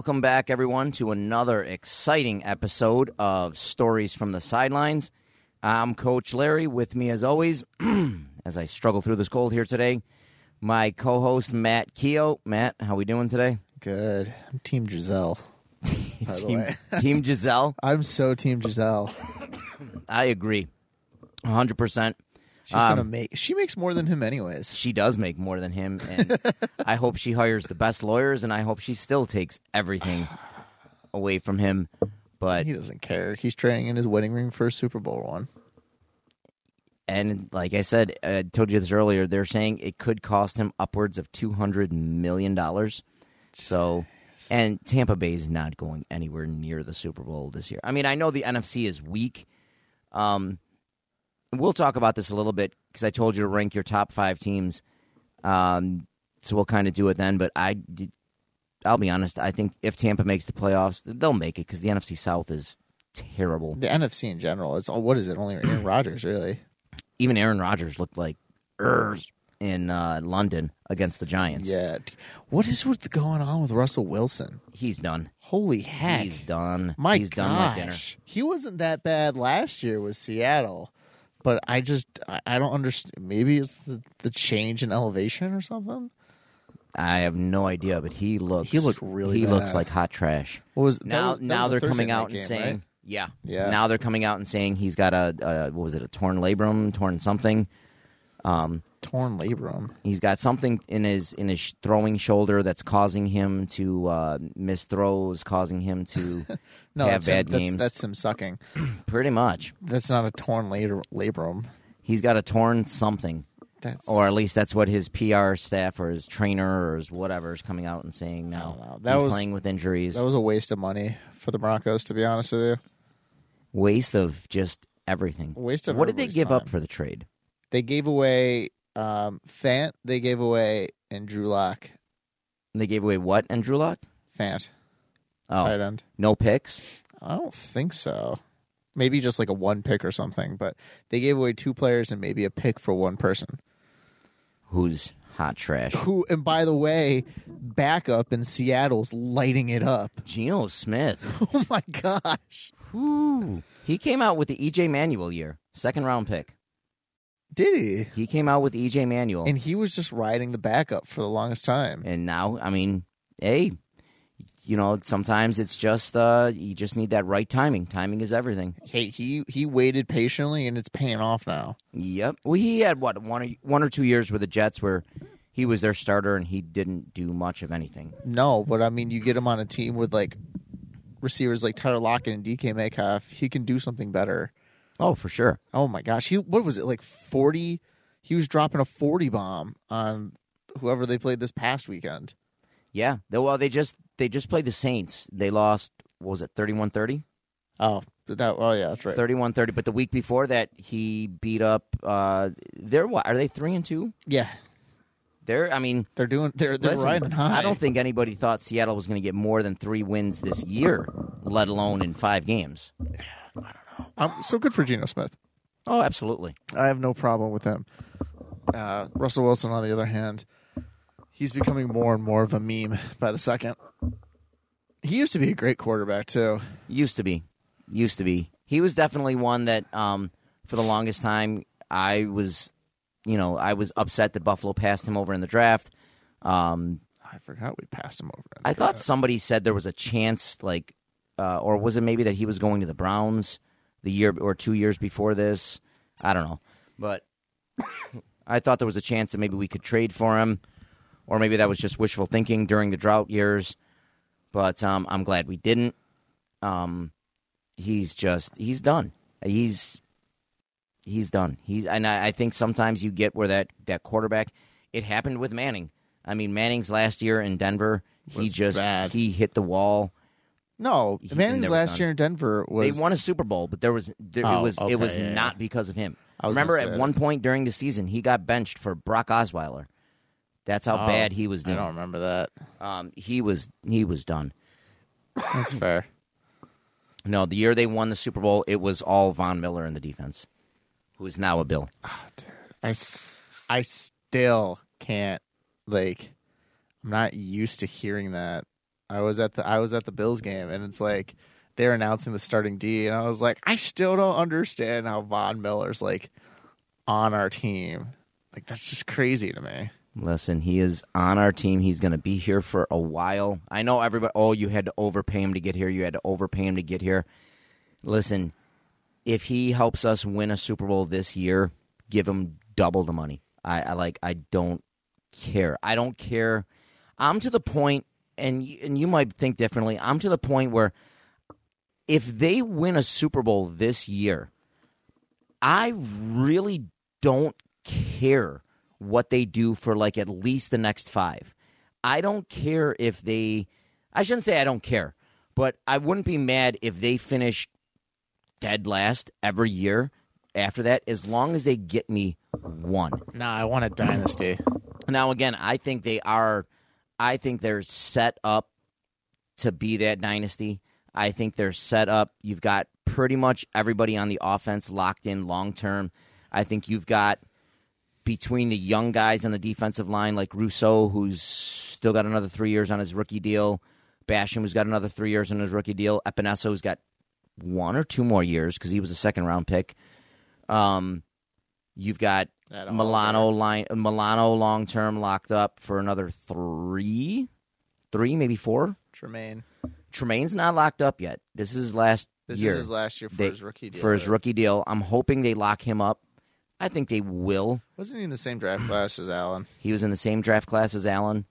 Welcome back, everyone, to another exciting episode of Stories from the Sidelines. I'm Coach Larry. With me, as always, as I struggle through this cold here today, my co-host Matt Keogh. Matt, how are we doing today? Good. I'm Team Giselle. Team, Team Giselle. I'm so Team Giselle. I agree, 100. percent She's Um, gonna make. She makes more than him, anyways. She does make more than him, and I hope she hires the best lawyers, and I hope she still takes everything away from him. But He doesn't care. He's training in his wedding ring for a Super Bowl one. And like I said, I told you this earlier. They're saying it could cost him upwards of two hundred million dollars. So, and Tampa Bay is not going anywhere near the Super Bowl this year. I mean, I know the NFC is weak. Um, we'll talk about this a little bit because I told you to rank your top five teams. Um, so we'll kind of do it then. But I, did, I'll be honest. I think if Tampa makes the playoffs, they'll make it because the NFC South is terrible. The NFC in general is. Oh, what is it? Only Aaron Rodgers, really. even Aaron Rodgers looked like "Urs" in uh, London against the Giants. Yeah. What is with going on with Russell Wilson? he's done. Holy heck! He's done. My he's gosh, done like dinner. he wasn't that bad last year with Seattle, but I just I, I don't understand. Maybe it's the, the change in elevation or something. I have no idea, but he looks. He looked really He looks like hot trash. What was that Now, was- that now was a they're Thursday coming night out and game, saying, right? yeah, Yeah. Now they're coming out and saying he's got a, a what was it, a torn labrum, torn something. Um, torn labrum. he's got something in his in his throwing shoulder that's causing him to uh, miss throws, causing him to No, have that's him, bad that's, games. That's him sucking. pretty much. That's not a torn labrum. He's got a torn something. That's or at least that's what his PR staff or his trainer or his whatever is coming out and saying now. That He's was- playing with injuries. that was a waste of money for the Broncos. To be honest with you, waste of just everything. Waste of what did they give up for the trade? they gave away um, Fant. They gave away and Drew Lock. They gave away what and Drew Lock? Fant, Oh, tight end. no picks. I don't think so. Maybe just like a one pick or something. But they gave away two players and maybe a pick for one person. Who's hot trash? Who and by the way, backup in Seattle's lighting it up. Geno Smith. Oh my gosh! Whew. He came out with the EJ Manuel year, second round pick. Did he? He came out with EJ Manuel, And he was just riding the backup for the longest time. and now I mean, hey, you know, sometimes it's just uh, you just need that right timing. Timing is everything. Hey, he he waited patiently, and it's paying off now. Yep. Well, he had what one or, one or two years with the Jets where he was their starter and he didn't do much of anything. No, but I mean, you get him on a team with like receivers like Tyler Lockett and DK Metcalf, he can do something better. Oh, for sure. Oh my gosh, he what was it like forty? He was dropping a forty bomb on whoever they played this past weekend. Yeah. They, well, they just they just played the Saints. They lost. What was it 31-30? Oh, that oh yeah, that's right. 31-30. But the week before that, he beat up. Uh, they're what? Are they three and two? Yeah, They're. I mean, they're doing they're they're listen, riding high. I don't think anybody thought Seattle was going to get more than three wins this year, let alone in five games. I'm so good for Geno Smith. Oh, absolutely. I have no problem with him. Uh, Russell Wilson, on the other hand, he's becoming more and more of a meme by the second. He used to be a great quarterback too. Used to be, used to be. He was definitely one that, um, for the longest time, I was, you know, I was upset that Buffalo passed him over in the draft. Um, I forgot we passed him over. I the thought somebody said there was a chance, like, uh, or was it maybe that he was going to the Browns the year or two years before this? I don't know, but I thought there was a chance that maybe we could trade for him, or maybe that was just wishful thinking during the drought years. But um, I'm glad we didn't. Um, he's just he's done. He's he's done. He's and I, I think sometimes you get where that that quarterback It happened with Manning. I mean, Manning's last year in Denver, he just bad. he hit the wall. No, He- Manning's there was last none. year in Denver was they won a Super Bowl, but there was there, Oh, it was okay, it was yeah, yeah. not because of him. I was Remember, gonna at one point during the season, he got benched for Brock Osweiler. That's how Oh, bad he was I don't remember that. Um, he was he was done. That's fair. No, the year they won the Super Bowl, it was all Von Miller in the defense, who is now a Bill. I, s- I still can't like I'm not used to hearing that. I was at the I was at the Bills game and it's like they're announcing the starting D and I was like I still don't understand how Von Miller's like on our team. Like that's just crazy to me. Listen, he is on our team. He's going to be here for a while. I know everybody. Oh, you had to overpay him to get here. You had to overpay him to get here. Listen, if he helps us win a Super Bowl this year, give him double the money. I, I like. I don't care. I don't care. I'm to the point, and and you might think differently. I'm to the point where if they win a Super Bowl this year, I really don't care what they do for like at least the next five. I don't care if they. I shouldn't say I don't care, but I wouldn't be mad if they finish dead last every year after that, as long as they get me one. Nah, I want a dynasty. Now, again, I think they are. I think they're set up to be that dynasty. I think they're set up. You've got pretty much everybody on the offense locked in long term. I think you've got between the young guys on the defensive line, like Rousseau, who's still got another three years on his rookie deal, Basham, who's got another three years on his rookie deal, Epenesa, who's got one or two more years because he was a second round pick. Um, you've got All Milano line Milano long term locked up for another three, three maybe four. Tremaine. Tremaine's not locked up yet. This is his last This year is his last year for They- his rookie deal. for his rookie deal. I'm hoping they lock him up. I think they will. Wasn't he in the same draft class as Allen? He was in the same draft class as Allen.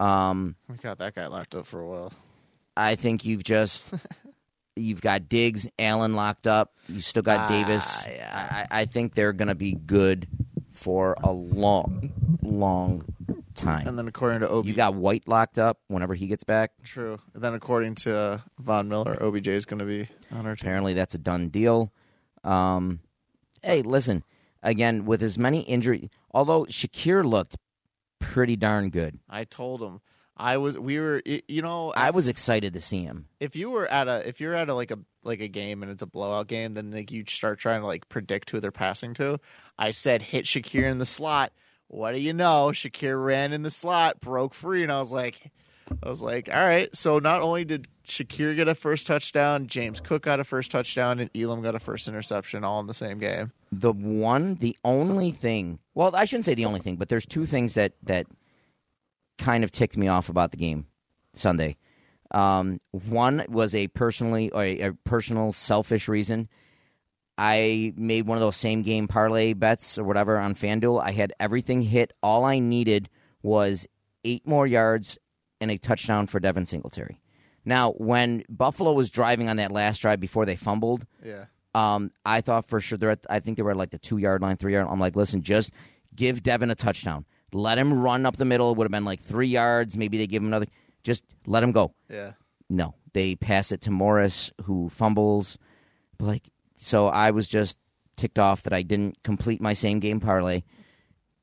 Um, We got that guy locked up for a while. I think you've just you've got Diggs, Allen locked up. You've still got Ah, Davis. yeah. I, I think they're going to be good for a long, long time. And then according to OB, You got White locked up whenever he gets back. true. And then according to uh, Von Miller, OBJ is going to be on our team. Apparently, that's a done deal. Um, hey, listen, again, with as many injuries, although Shakir looked pretty darn good, I told him I was. We were. You know, I was excited to see him. if you were at a if you're at a like a like a game and it's a blowout game, then like you start trying to like predict who they're passing to. I said hit Shakir in the slot. What do you know? Shakir ran in the slot, broke free, and I was like, I was like, all right. So not only did Shakir get a first touchdown, James Cook got a first touchdown, and Elam got a first interception, all in the same game. the one the only thing well i shouldn't say the only thing but there's two things that that kind of ticked me off about the game sunday um, one was a personally or a, a personal selfish reason i made one of those same game parlay bets or whatever on fanduel i had everything hit all i needed was eight more yards and a touchdown for devin singletary now when buffalo was driving on that last drive before they fumbled Yeah. um, I thought for sure they're at, I think they were at like the two yard line, three yard. I'm like, listen, just give Devin a touchdown. Let him run up the middle. It would have been like three yards. Maybe they give him another. Just let him go. Yeah. No, they pass it to Morris, who fumbles. But like, so I was just ticked off that I didn't complete my same game parlay.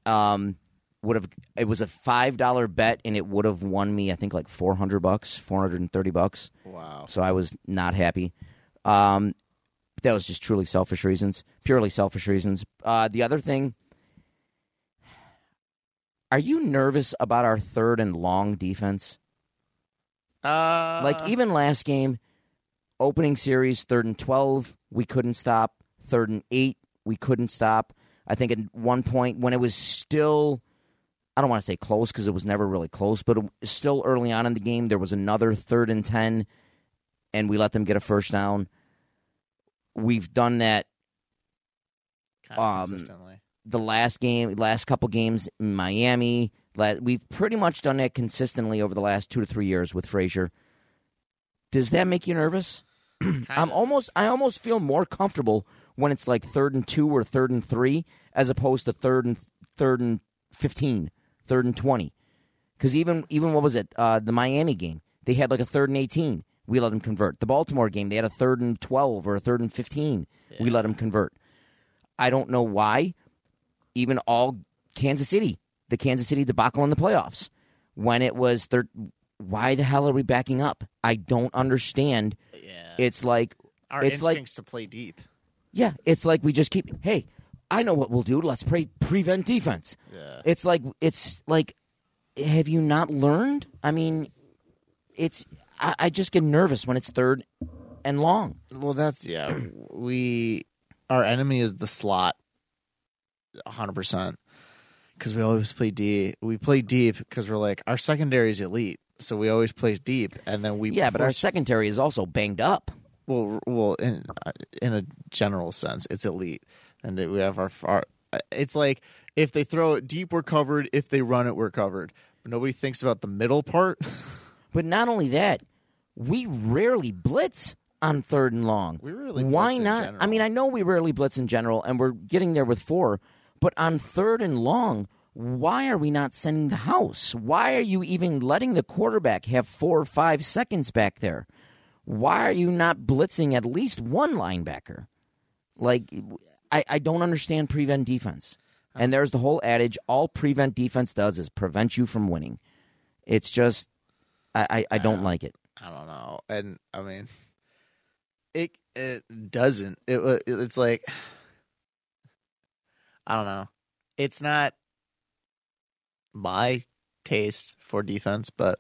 Um, would have it was a five dollar bet and it would have won me I think like four hundred bucks, four hundred and thirty bucks. Wow. So I was not happy. Um, that was just truly selfish reasons, purely selfish reasons. Uh, the other thing, are you nervous about our third and long defense? Uh, Like even last game, opening series, third and twelve, we couldn't stop. Third and eight, we couldn't stop. I think at one point when it was still, I don't want to say close because it was never really close, but still early on in the game, there was another third and ten, and we let them get a first down. We've done that kind of um, consistently. the last game, last couple games in Miami. We've pretty much done that consistently over the last two to three years with Frazier. Does that make you nervous? I'm almost, I almost feel more comfortable when it's like third and two or third and three, as opposed to third and third and fifteen third and twenty. Because even even what was it? Uh, the Miami game, they had like a third and eighteen. We let them convert. The Baltimore game, they had a third and twelve or a third and fifteen. We let them convert. I don't know why. Even all Kansas City, the Kansas City debacle in the playoffs, when it was third. Why the hell are we backing up? I don't understand. Yeah. It's like Our it's like instincts to play deep. yeah, it's like we just keep. Hey, I know what we'll do. Let's pre- prevent defense. Yeah. It's like it's like, have you not learned? I mean, it's. I, I just get nervous when it's third and long. Well, that's yeah. We our enemy is the slot, hundred percent. Because we always play D. We play deep because we're like our secondary is elite, so we always play deep, and then we Yeah, but our secondary is also banged up. well, well, in uh, in a general sense, it's elite, and we have our, our. Uh, it's like if they throw it deep, we're covered. If they run it, we're covered. But nobody thinks about the middle part. But not only that, we rarely blitz on third and long. We rarely Why not? I mean, I know we rarely blitz in general, and we're getting there with four. But on third and long, why are we not sending the house? Why are you even letting the quarterback have four or five seconds back there? Why are you not blitzing at least one linebacker? Like, I, I don't understand prevent defense. And there's the whole adage all prevent defense does is prevent you from winning. It's just, I, I, I don't like it. I don't know, and I mean, it it doesn't. It it's like I don't know. It's not my taste for defense, but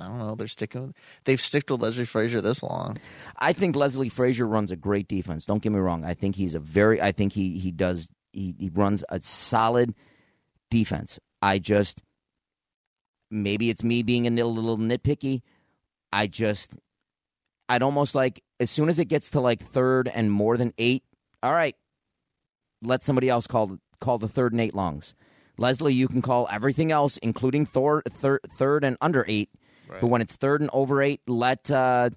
I don't know. They're sticking. With, they've sticked with Leslie Frazier this long. I think Leslie Frazier runs a great defense. Don't get me wrong. I think he's a very. I think he he does. He, he runs a solid defense. I just maybe it's me being a little, little nitpicky. I just I'd almost like as soon as it gets to like third and more than eight. All right, let somebody else call call the third and eight longs. Leslie, you can call everything else, including Thor, thir- third and under eight. But when it's third and over eight, let uh,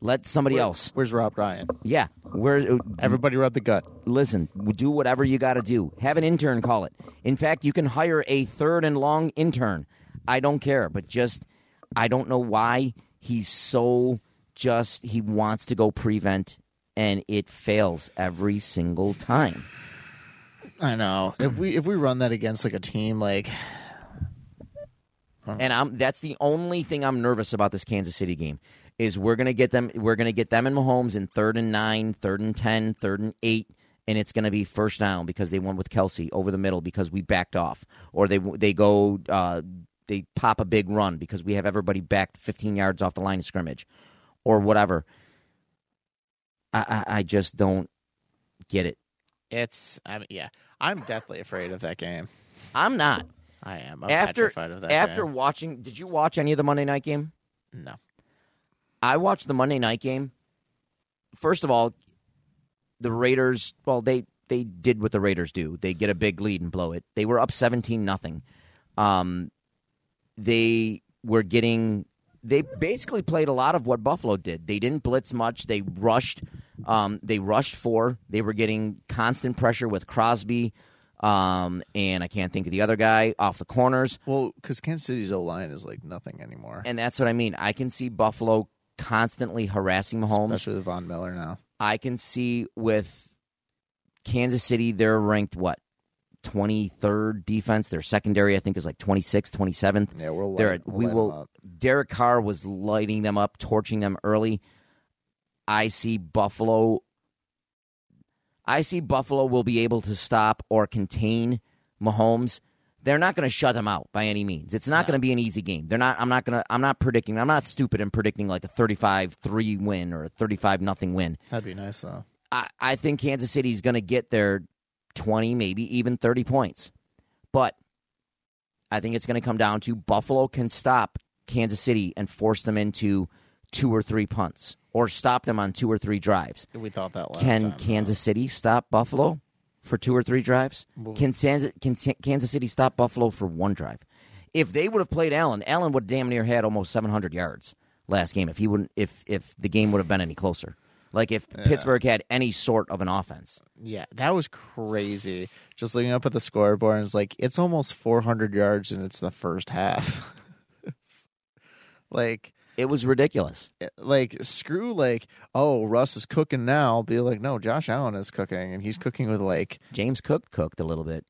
let somebody else. Where's Rob Ryan? Yeah, where Everybody rub the gut. listen, do whatever you got to do. Have an intern call it. In fact, you can hire a third and long intern. I don't care, but just I don't know why he's so just he wants to go prevent and it fails every single time. I know. If we if we run that against like a team like And I'm that's the only thing I'm nervous about this Kansas City game is we're gonna get them we're gonna get them and Mahomes in third and nine, third and ten, third and eight, and it's gonna be first down because they won with Kelsey over the middle because we backed off, or they they go uh, they pop a big run because we have everybody backed 15 yards off the line of scrimmage, or whatever. I I, I just don't get it. it's I mean yeah. I'm deathly afraid of that game. I'm not I am. I'm after petrified of that after game. watching. Did you watch any of the Monday night game? No. I watched the Monday night game. First of all, the Raiders, well, they they did what the Raiders do. They get a big lead and blow it. They were up 17 nothing. Um they were getting they basically played a lot of what Buffalo did. They didn't blitz much. They rushed um they rushed four. They were getting constant pressure with Crosby um and I can't think of the other guy off the corners. Well, because Kansas City's O line is like nothing anymore. And that's what I mean. I can see Buffalo constantly harassing Mahomes. Especially with Von Miller now. I can see with Kansas City, they're ranked what? 23rd defense. Their secondary, I think, is like 26th, 27th. Yeah, we'll light, we'll we will. up. Derek Carr was lighting them up, torching them early. I see Buffalo. I see Buffalo will be able to stop or contain Mahomes. They're not going to shut him out by any means. It's not No. going to be an easy game. They're not. I'm not going to. I'm not predicting. I'm not stupid in predicting like a 35-3 win or a 35 nothing win. That'd be nice though. I, I think Kansas City's going to get their 20, maybe even 30 points. But I think it's going to come down to Buffalo can stop Kansas City and force them into two or three punts or stop them on two or three drives. We thought that last Can time. Kansas City stop Buffalo for two or three drives? Can, can Kansas City stop Buffalo for one drive? If they would have played Allen, Allen would have damn near had almost 700 yards last game if he wouldn't if if the game would have been any closer. Like if Pittsburgh had any sort of an offense. Yeah, that was crazy. Just looking up at the scoreboard, and it's like it's almost 400 yards, and it's the first half. like, It was ridiculous. Eh, like screw like, oh, Russ is cooking now. Be like, no, Josh Allen is cooking, and he's cooking with like. James Cook cooked a little bit.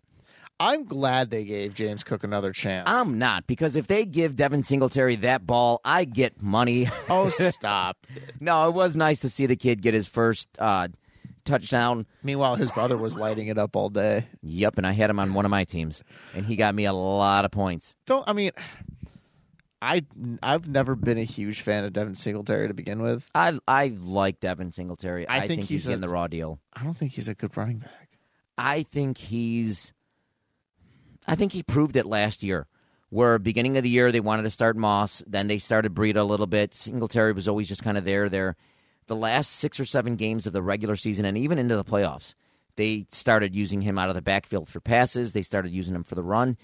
I'm glad they gave James Cook another chance. I'm not because if they give Devin Singletary that ball, I get money. oh, stop. no, it was nice to see the kid get his first uh, touchdown. Meanwhile, his brother was lighting it up all day. Yep, and I had him on one of my teams, and he got me a lot of points. Don't I mean? I I've never been a huge fan of Devin Singletary to begin with. I I like Devin Singletary. I I, think think, he's he's, a- getting the raw deal. I don't think he's a good running back. I think he's. I think he proved it last year. Where beginning of the year they wanted to start Moss, then they started Breida a little bit. Singletary was always just kind of there. There, the last six or seven games of the regular season and even into the playoffs, they started using him out of the backfield for passes. They started using him for the run.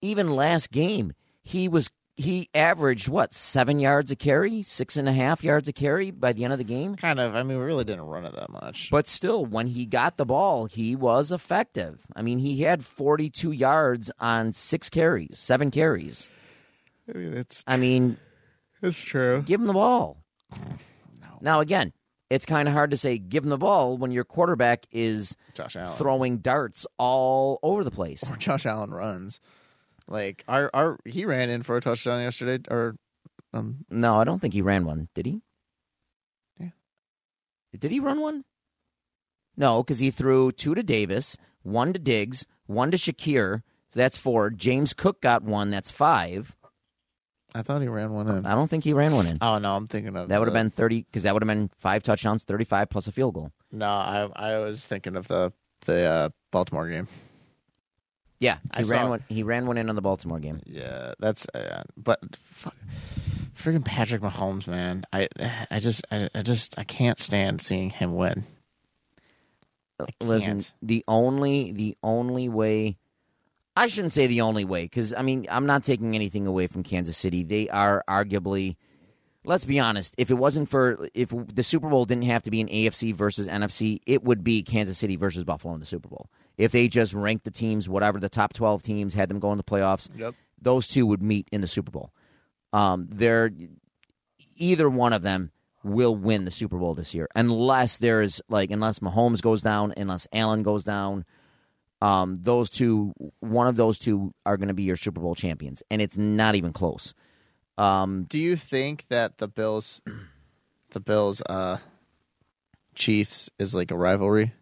Even last game, he was he averaged what seven yards a carry, six and a half yards a carry by the end of the game. Kind of. I mean, we really didn't run it that much. But still, when he got the ball, he was effective. I mean, he had 42 yards on six carries, seven carries. I mean, it's I mean, it's true. give him the ball. Now, again, it's kind of hard to say give him the ball when your quarterback is Josh Allen. throwing darts all over the place. or Josh Allen runs. Like our our he ran in for a touchdown yesterday, or um, No, I don't think he ran one. Did he? Yeah. Did he run one? No, because he threw two to Davis, one to Diggs, one to Shakir. So that's four. James Cook got one. That's five. I thought he ran one in. I don't think he ran one in. Oh no, I'm thinking of That would have the- been thirty because that would have been five touchdowns, thirty-five plus a field goal. no. I I was thinking of the the uh, Baltimore game. Yeah, I he ran saw- one. He ran one in on the Baltimore game. Yeah, that's uh, but fuck, freaking Patrick Mahomes, man. I I just I, I just I can't stand seeing him win. Listen, can't. the only the only way I shouldn't say the only way because I mean I'm not taking anything away from Kansas City. They are arguably, let's be honest, if it wasn't for if the Super Bowl didn't have to be an AFC versus NFC, it would be Kansas City versus Buffalo in the Super Bowl. If they just ranked the teams, whatever the top twelve teams had them go in the playoffs, Yep. those two would meet in the Super Bowl. Um, they're either one of them will win the Super Bowl this year, unless there is like unless Mahomes goes down, unless Allen goes down. Um, those two, one of those two are going to be your Super Bowl champions, and it's not even close. Um, Do you think that the Bills, the Bills, uh, Chiefs is like a rivalry?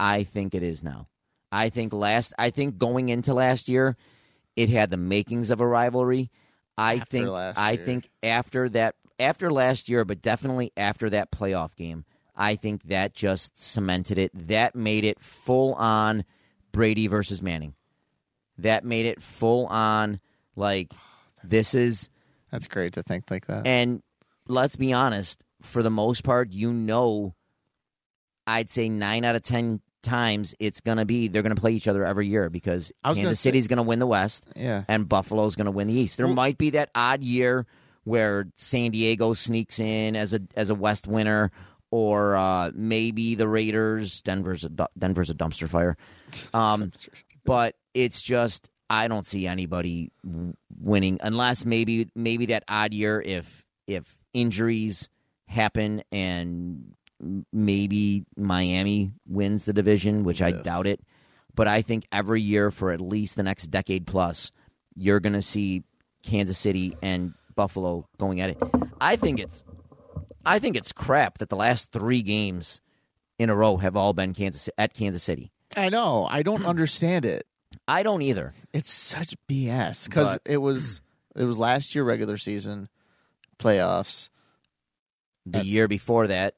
I think it is now. I think last, I think going into last year, it had the makings of a rivalry. I After think, I year. think after that, after last year, but definitely after that playoff game, I think that just cemented it. That made it full on Brady versus Manning. That made it full on like this is That's great to think like that. and let's be honest, for the most part, you know, I'd say nine out of ten times it's gonna be they're gonna play each other every year because I was gonna Kansas say- City's gonna win the West yeah, and Buffalo's gonna win the East. There might be that odd year where San Diego sneaks in as a as a West winner, or uh, maybe the Raiders. Denver's a du- Denver's a dumpster fire. Um, but it's just I don't see anybody w- winning unless maybe maybe that odd year if if injuries happen and maybe Miami wins the division, which I doubt it. But I think every year for at least the next decade plus, you're going to see Kansas City and Buffalo going at it. I think it's I think it's crap that the last 3 games in a row have all been Kansas at Kansas City. I know. I don't understand it. I don't either. It's such BS because it was it was last year regular season playoffs. The year before that,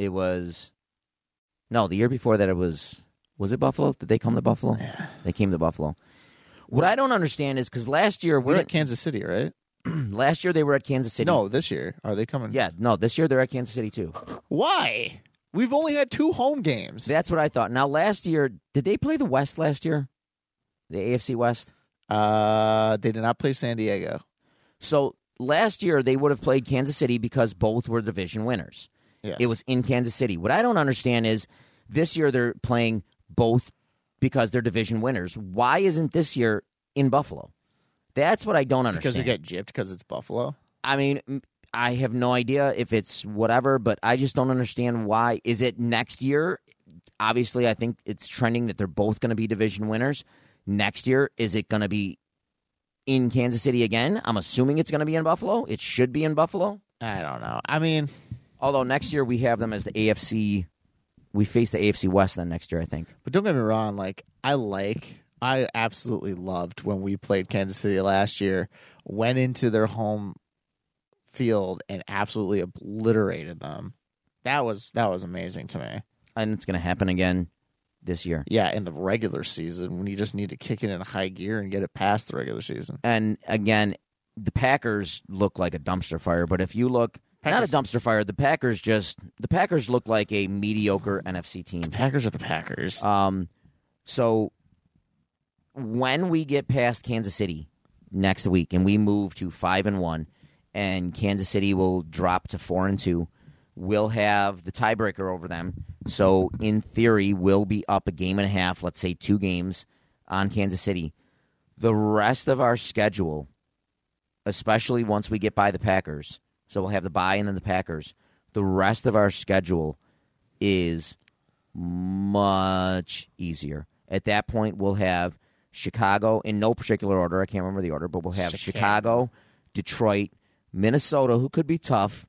it was no. The year before that, it was was it Buffalo? Did they come to Buffalo? They came to Buffalo. What I don't understand is because last year we We're at Kansas City, right? last year they were at Kansas City. No, this year are they coming? yeah, no. This year they're at Kansas City too. Why? We've only had two home games. That's what I thought. Now last year, did they play the West last year? The AFC West. Uh, they did not play San Diego. So last year they would have played Kansas City because both were division winners. Yes. It was in Kansas City. What I don't understand is this year they're playing both because they're division winners. Why isn't this year in Buffalo? That's what I don't understand. because we get gypped because it's Buffalo. I mean, I have no idea if it's whatever, but I just don't understand why. Is it next year? Obviously, I think it's trending that they're both going to be division winners. Next year, is it going to be in Kansas City again? I'm assuming it's going to be in Buffalo. It should be in Buffalo. I don't know. I mean, Although next year we have them as the AFC. We face the AFC West then next year, I think. but don't get me wrong. Like I like, I absolutely loved when we played Kansas City last year. Went into their home field and absolutely obliterated them. That was that was amazing to me. And it's going to happen again this year. Yeah, in the regular season when you just need to kick it in high gear and get it past the regular season. And again, the Packers look like a dumpster fire, but if you look not a dumpster fire, the Packers just the Packers look like a mediocre NFC team. Packers are the Packers. Um so when we get past Kansas City next week and we move to 5 and 1 and Kansas City will drop to 4 and 2, we'll have the tiebreaker over them. So in theory, we'll be up a game and a half, let's say 2 games on Kansas City. The rest of our schedule especially once we get by the Packers. So we'll have the bye and then the Packers. The rest of our schedule is much easier. At that point, we'll have Chicago in no particular order. I can't remember the order, but we'll have Chicago. Chicago, Detroit, Minnesota, who could be tough.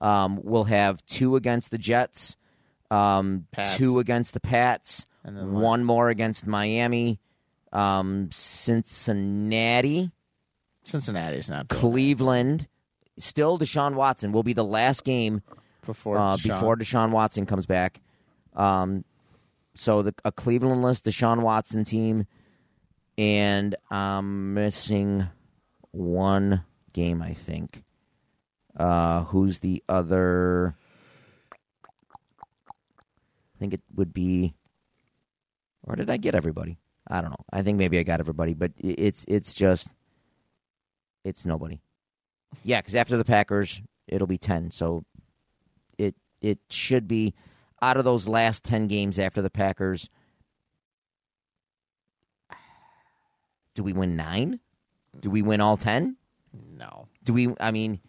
Um, we'll have two against the Jets, um, two against the Pats, And then what? one more against Miami, um, Cincinnati. Cincinnati's not Cleveland. Still, Deshaun Watson will be the last game before uh, Deshaun. before Deshaun Watson comes back. Um, so the, a Clevelandless Deshaun Watson team, and I'm missing one game. I think. Uh, who's the other? I think it would be. Or did I get everybody? I don't know. I think maybe I got everybody, but it's it's just it's nobody. Yeah, because after the Packers, it'll be ten. So it it should be out of those last ten games after the Packers. Do we win nine? Do we win all ten? no. Do we? I mean,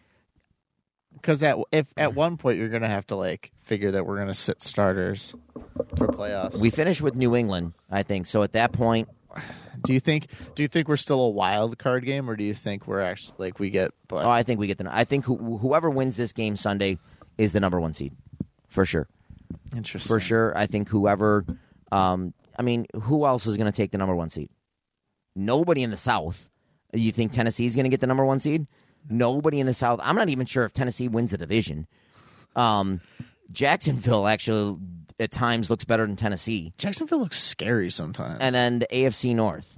Because at if at one point you're gonna have to like figure that we're gonna sit starters for playoffs. we finish with New England. I think so. At that point, do you think do you think we're still a wild card game, or do you think we're actually like we get? But oh, I think we get the. I think who, whoever wins this game Sunday is the number one seed, for sure. interesting For sure, I think whoever. Um, I mean, who else is going to take the number one seed? Nobody in the South. You think Tennessee is going to get the number one seed? Nobody in the South. I'm not even sure if Tennessee wins the division. Um, Jacksonville actually at times looks better than Tennessee, Jacksonville looks scary sometimes. and then the AFC North.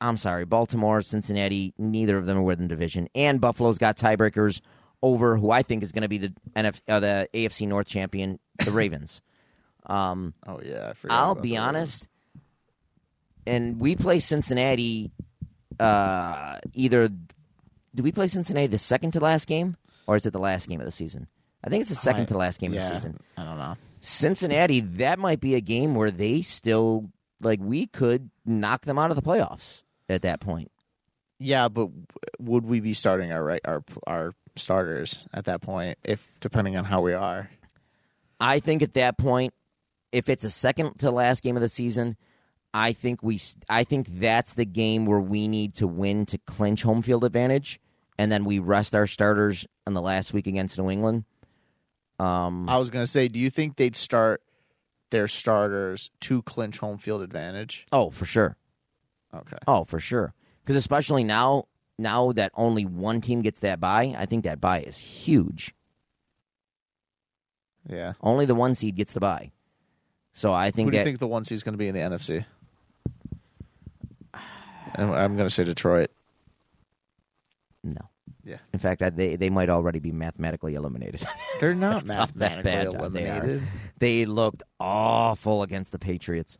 I'm sorry, Baltimore, Cincinnati. Neither of them are within division, and Buffalo's got tiebreakers over who I think is going to be the NF, uh, the AFC North champion, the Ravens. Um, oh yeah, I forgot I'll be honest, and we play Cincinnati. Uh, either do we play Cincinnati the second to last game, or is it the last game of the season? I think it's the second I- to last game yeah, of the season. I don't know. Cincinnati, that might be a game where they still like we could knock them out of the playoffs at that point. Yeah, but would we be starting our right our our starters at that point? If depending on how we are, I think at that point, if it's a second to last game of the season, I think we I think that's the game where we need to win to clinch home field advantage, and then we rest our starters in the last week against New England. Um, I was gonna say, do you think they'd start their starters to clinch home field advantage? oh, for sure. Okay. Oh, for sure. Because especially now, now that only one team gets that bye, I think that bye is huge. Yeah. Only the one seed gets the bye. So I think Who do you think the one seed is going to be in the NFC? I'm, I'm going to say Detroit. no. Yeah. In fact, I, they they might already be mathematically eliminated. They're not It's not mathematically they eliminated. they looked awful against the Patriots.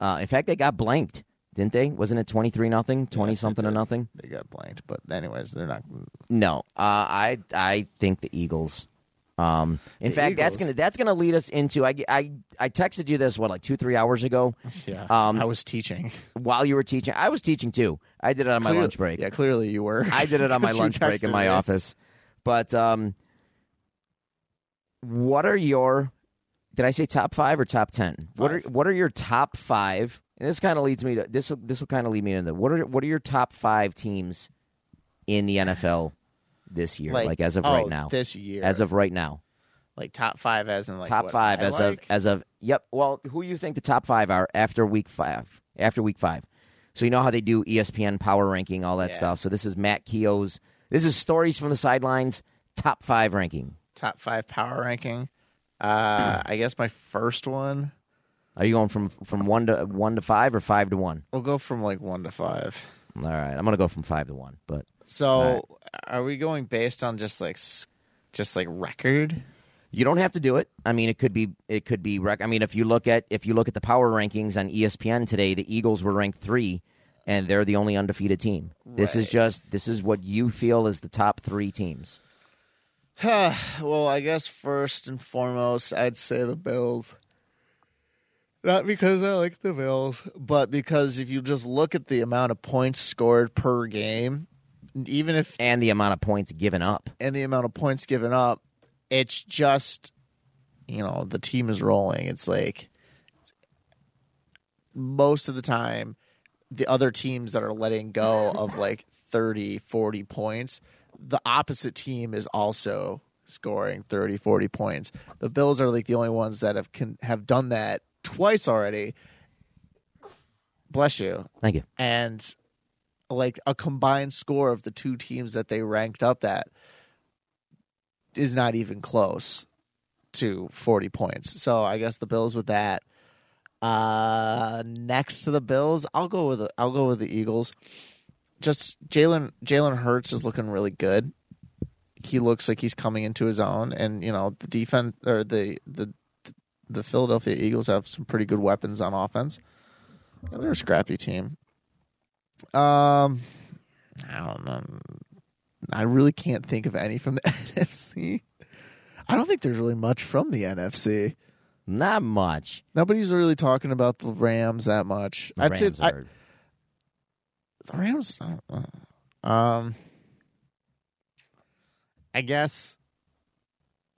Uh, in fact, they got blanked, didn't they? Wasn't it twenty three nothing, twenty something or nothing? They got blanked, but anyways, they're not. No, uh, I I think the Eagles Um, in The fact, that's gonna that's gonna lead us into I, I I texted you this what like two three hours ago Yeah, Um, I was teaching while you were teaching. I was teaching too. I did it on my lunch break. Yeah, clearly you were. I did it on my lunch break in my me. office. But um, what are your? Did I say top five or top ten? What are what are your top five? And this kind of leads me to this. will This will kind of lead me into what are what are your top five teams in the NFL this year? Like, as of oh, right now, this year, as of right now, like top five, as in like top five as like? of as of yep. Well, who you think the top five are after week five? After week five, so you know how they do ESPN power ranking, all that Yeah. stuff. So this is Matt Keogh's. This is stories from the sidelines top five ranking. top five power ranking. Uh, I guess my first one. Are you going from from one to one to five or five to one? We'll go from like one to five. All right, I'm gonna go from five to one. But So, right. are we going based on just like, just like record? you don't have to do it. I mean, it could be it could be. Rec- I mean, if you look at if you look at the power rankings on ESPN today, the Eagles were ranked three, and they're the only undefeated team. This is just this is what you feel is the top three teams. well, I guess first and foremost, I'd say the Bills. Not because I like the Bills, but because if you just look at the amount of points scored per game, even if and the amount of points given up. and the amount of points given up, it's just you know the team is rolling. It's like most of the time the other teams that are letting go of like 30, 40 points, the opposite team is also scoring 30, 40 points. The Bills are like the only ones that have can have done that twice already. Bless you Thank you. and like a combined score of the two teams that they ranked up that is not even close to 40 points. So I guess the Bills with that. Uh next to the Bills, I'll go with the, I'll go with the Eagles. Just Jalen Jalen Hurts is looking really good. He looks like he's coming into his own, and you know the defense or the the the Philadelphia Eagles have some pretty good weapons on offense. Yeah, they're a scrappy team. Um, I don't know. I really can't think of any from the NFC. I don't think there's really much from the NFC. Not much. Nobody's really talking about the Rams that much. The I'd Rams say I, the Rams. Um, I guess.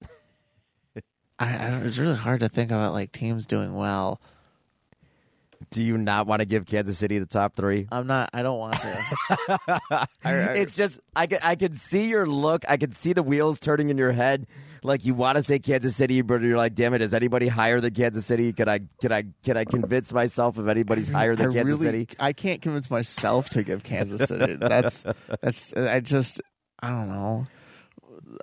I, I don't, it's really hard to think about like teams doing well. Do you not want to give Kansas City the top three? I'm not. I don't want to. it's just I can I could see your look. I can see the wheels turning in your head. Like you want to say Kansas City, but you're like, damn it, is anybody higher than Kansas City? Could I could I can I convince myself if anybody's higher than I Kansas really, City? I can't convince myself to give Kansas City. That's that's. I just. I don't know.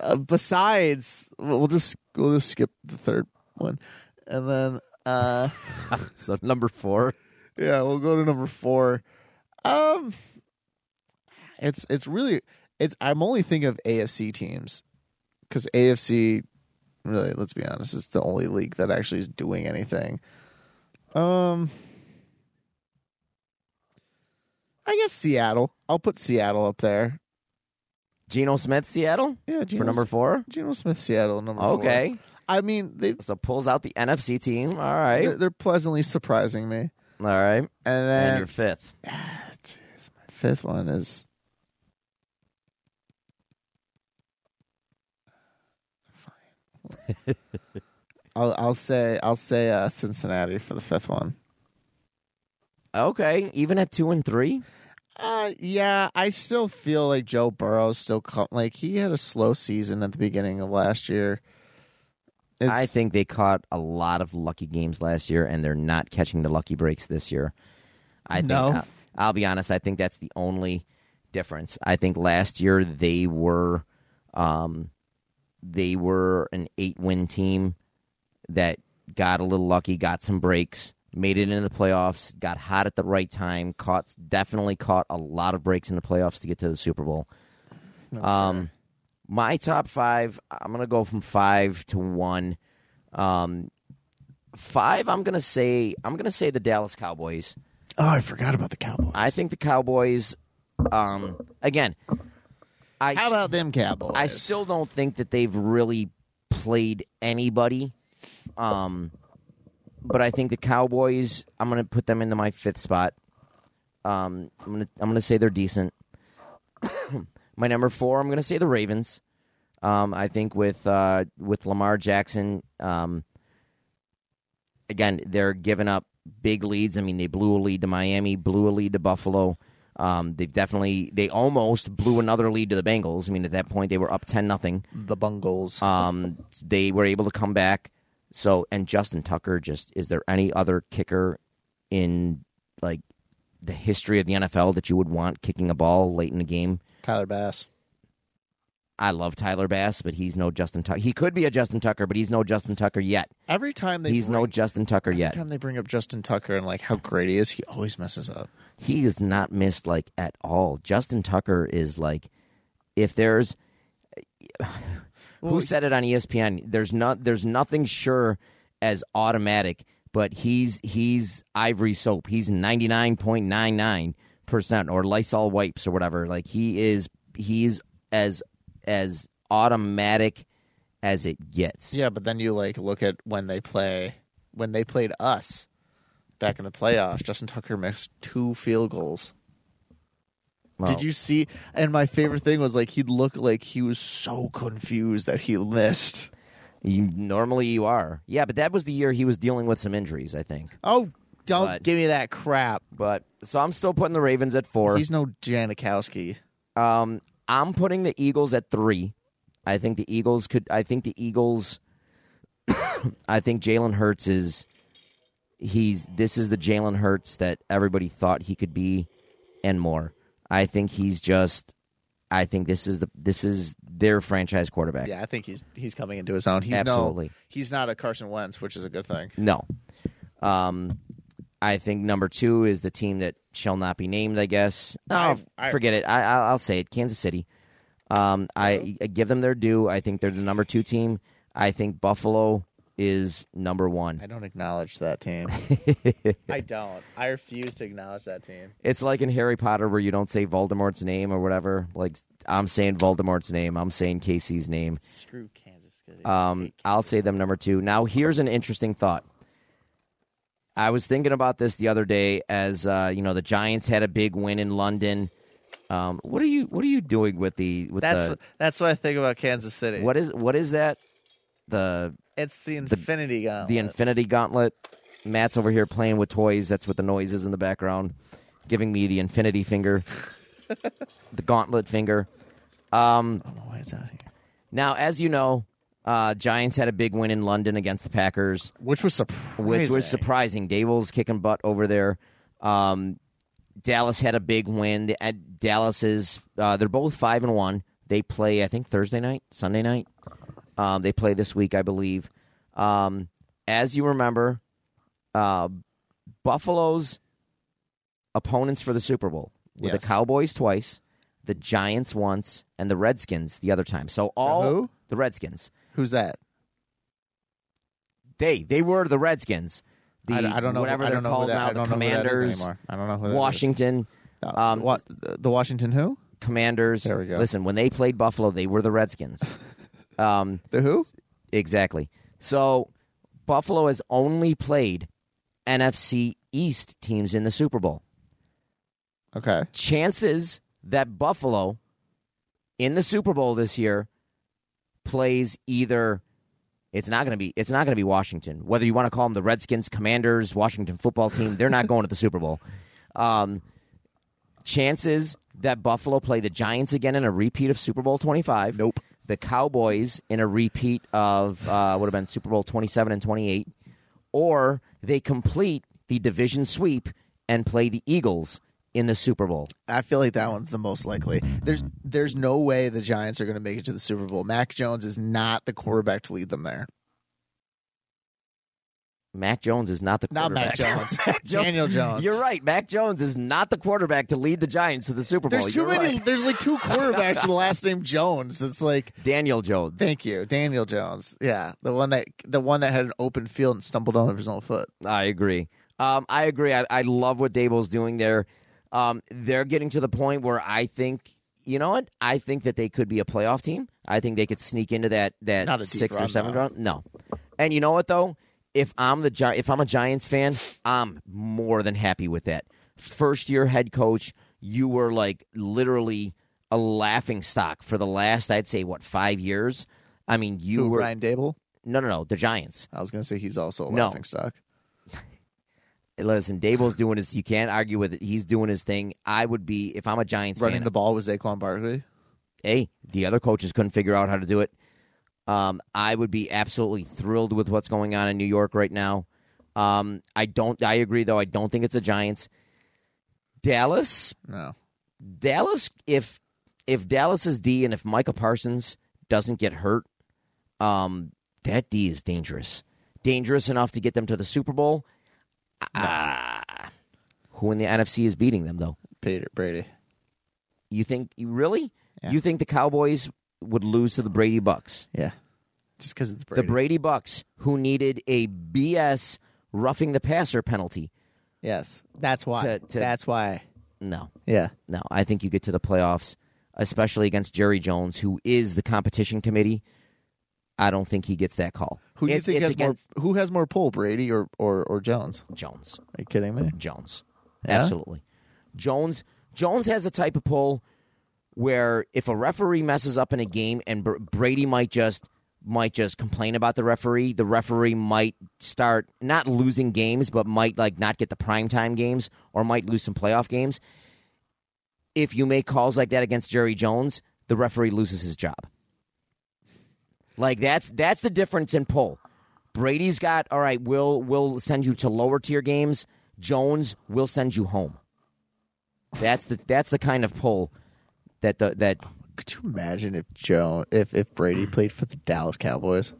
Uh, besides, we'll just we'll just skip the third one, and then uh, So number four. yeah, we'll go to number four. Um, it's it's really it's. I'm only thinking of AFC teams because AFC, really, let's be honest, is the only league that actually is doing anything. Um, I guess Seattle. I'll put Seattle up there. Geno Smith, Seattle Yeah, for number four. Geno Smith, Seattle, number four. Okay, I mean, they so pulls out the NFC team. All right, they're, they're pleasantly surprising me. all right, And and then your fifth. Ah, jeez, my fifth one is fine. I'll I'll say I'll say uh, Cincinnati for the fifth one. Okay, even at two and three. Uh yeah, I still feel like Joe Burrow's still co- like he had a slow season at the beginning of last year. It's, I think they caught a lot of lucky games last year, and they're not catching the lucky breaks this year. I think. No? I'll, I'll be honest. I think that's the only difference. I think last year they were, um, they were an eight-win team that got a little lucky, got some breaks, made it into the playoffs, got hot at the right time, caught definitely caught a lot of breaks in the playoffs to get to the Super Bowl. That's Um, my top five, I'm gonna go from five to one. Um, five, I'm gonna say, I'm gonna say the Dallas Cowboys. oh, I forgot about the Cowboys. I think the Cowboys. Um, again, I How about them Cowboys? I still don't think that they've really played anybody. Um, but I think the Cowboys. I'm going to put them into my fifth spot. Um, I'm going to I'm going to say they're decent. My number four. I'm going to say the Ravens. Um, I think with uh, with Lamar Jackson, um, again they're giving up big leads. I mean, they blew a lead to Miami, blew a lead to Buffalo. Um, they've definitely they almost blew another lead to the Bengals. I mean, at that point they were up ten nothing. The Bungles. Um, they were able to come back. So, and Justin Tucker, just is there any other kicker in like the history of the NFL that you would want kicking a ball late in the game? Tyler Bass. I love Tyler Bass, but he's no Justin Tucker. He could be a Justin Tucker, but he's no Justin Tucker yet. Every time they he's bring, no Justin Tucker every yet. Every time they bring up Justin Tucker and like how great he is, he always messes up. He is not missed like at all. Justin Tucker is like if there's who said it on ESPN, there's not there's nothing sure as automatic, but he's he's ivory soap. He's 99.99 percent or Lysol wipes or whatever. Like he is, he's as as automatic as it gets. Yeah, but then you like look at when they play when they played us back in the playoffs. Justin Tucker missed two field goals. Did you see? And my favorite thing was like he'd look like he was so confused that he missed. You, normally you are, yeah, but that was the year he was dealing with some injuries, I think. Oh, don't But- give me that crap. But so I'm still putting the Ravens at four. He's no Janikowski. Um, I'm putting the Eagles at three. I think the Eagles could. I think the Eagles. I think Jalen Hurts is. He's. This is the Jalen Hurts that everybody thought he could be, and more. I think he's just. I think this is the. This is their franchise quarterback. Yeah, I think he's he's coming into his own. He's Absolutely. no he's not a Carson Wentz, which is a good thing. No. Um, I think number two is the team that shall not be named. I guess. No, I've- I- forget it. I, I'll, I'll say it. Kansas City. Um, I, I give them their due. I think they're the number two team. I think Buffalo is number one. I don't acknowledge that team. I don't. I refuse to acknowledge that team. It's like in Harry Potter where you don't say Voldemort's name or whatever. Like I'm saying Voldemort's name. I'm saying Casey's name. Screw Kansas. Um, hate I'll say them number two. Now, here's an interesting thought. I was thinking about this the other day as uh, you know the Giants had a big win in London. Um, what are you What are you doing with the with That's the that's what I think about Kansas City. what is what is that the It's the Infinity Gauntlet. the Infinity Gauntlet? Matt's over here playing with toys. That's what the noise is in the background, giving me the Infinity finger, the Gauntlet finger. Um, I don't know why it's out here. now, as you know, uh, Giants had a big win in London against the Packers. Which was surprising. which was surprising. Daboll's kicking butt over there. Um, Dallas had a big win. At Dallas is uh, they're both five and one. They play, I think, Thursday night, Sunday night. Um, they play this week, I believe. Um, as you remember, uh, Buffalo's opponents for the Super Bowl were Yes. the Cowboys twice, the Giants once, and the Redskins the other time. So all who? the Redskins. Who's that? They they were the Redskins. The, I, I don't know. whatever I they're don't know called that, now. I don't the know who that is Commanders, anymore. I don't know who that is. Washington Uh, um, what the, the Washington who? Commanders. There we go. Listen, when they played Buffalo, they were the Redskins. um, The who? exactly. So Buffalo has only played NFC East teams in the Super Bowl. Okay. Chances that Buffalo in the Super Bowl this year plays either it's not going to be it's not going to be Washington. Whether you want to call them the Redskins, Commanders, Washington football team, they're not going to the Super Bowl. Um, chances that Buffalo play the Giants again in a repeat of Super Bowl 25. Nope. The Cowboys in a repeat of uh, would have been Super Bowl 27 and 28 or they complete the division sweep and play the Eagles in the Super Bowl. I feel like that one's the most likely. There's there's no way the Giants are going to make it to the Super Bowl. Mac Jones is not the quarterback to lead them there. Mac Jones is not the Not quarterback. Mac Jones. Mac Daniel Jones. You're right. Mac Jones is not the quarterback to lead the Giants to the Super Bowl. There's too You're many. right. There's like two quarterbacks with the last name Jones. It's like Daniel Jones. thank you, Daniel Jones. Yeah, the one that the one that had an open field and stumbled on his own foot. I agree. Um, I agree. I, I love what Daboll's doing there. Um, they're getting to the point where I think you know what? I think that they could be a playoff team. I think they could sneak into that that Not a deep sixth or run, seventh round. No, and you know what though? If I'm the Gi- if I'm a Giants fan, I'm more than happy with that. First year head coach, you were like literally a laughing stock for the last I'd say what five years. I mean, you Who, were Ryan Daboll? no no no the Giants. I was going to say he's also a No. laughing stock. Listen, Daboll's doing his. You can't argue with it. He's doing his thing. I would be if I'm a Giants Running fan. the ball with Saquon Barkley. hey, the other coaches couldn't figure out how to do it. Um, I would be absolutely thrilled with what's going on in New York right now. Um, I don't. I agree, though. I don't think it's the Giants. Dallas, No. Dallas. If if Dallas is D and if Micah Parsons doesn't get hurt, um, that D is dangerous. Dangerous enough to get them to the Super Bowl. Who in the NFC is beating them though? Peter Brady. You think you really? Yeah. You think the Cowboys would lose to the Brady Bucks? Yeah. Just because it's Brady. The Brady Bucks, who needed a BS roughing the passer penalty. yes. That's why. To- to- That's why. No, Yeah. no. I think you get to the playoffs, especially against Jerry Jones, who is the competition committee. I don't think he gets that call. Who do you It's- think it's has more? Who has more pull, Brady or or or Jones? Jones? Are you kidding me? Jones, Yeah? absolutely. Jones. Jones has a type of pull where if a referee messes up in a game and Br- Brady might just might just complain about the referee, the referee might start not losing games, but might like not get the primetime games or might lose some playoff games. If you make calls like that against Jerry Jones, the referee loses his job. Like that's that's the difference in pull. Brady's got all right. We'll we'll send you to lower tier games. Jones will send you home. That's the that's the kind of pull that the that Could you imagine if Joe if if Brady played for the Dallas Cowboys?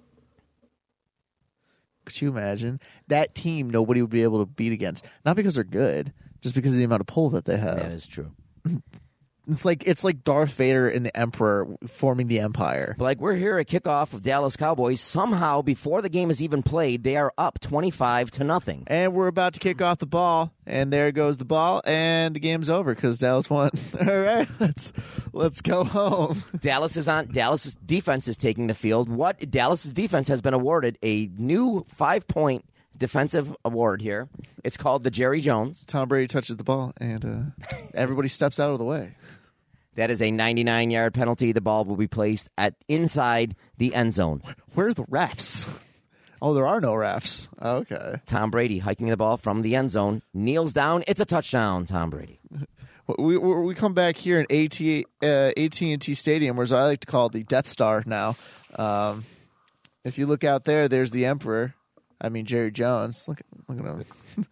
Could you imagine that team? Nobody would be able to beat against, not because they're good, just because of the amount of pull that they have. that is true. It's like it's like Darth Vader and the Emperor forming the Empire. But like we're here at kickoff of Dallas Cowboys. Somehow, before the game is even played, they are up twenty-five to nothing. And we're about to kick off the ball, and there goes the ball, and the game's over because Dallas won. All right, let's let's go home. Dallas is on. Dallas's defense is taking the field. What Dallas's defense has been awarded a new five-point defensive award here. It's called the Jerry Jones. Tom Brady touches the ball, and uh, everybody steps out of the way. That is a 99-yard penalty. The ball will be placed at inside the end zone. Where are the refs? Oh, there are no refs. Okay. Tom Brady hiking the ball from the end zone, kneels down. It's a touchdown, Tom Brady. We we, we come back here in AT uh, AT&T Stadium, or as I like to call it, the Death Star. Now, um, if you look out there, there's the Emperor. I mean Jerry Jones. Look look at him.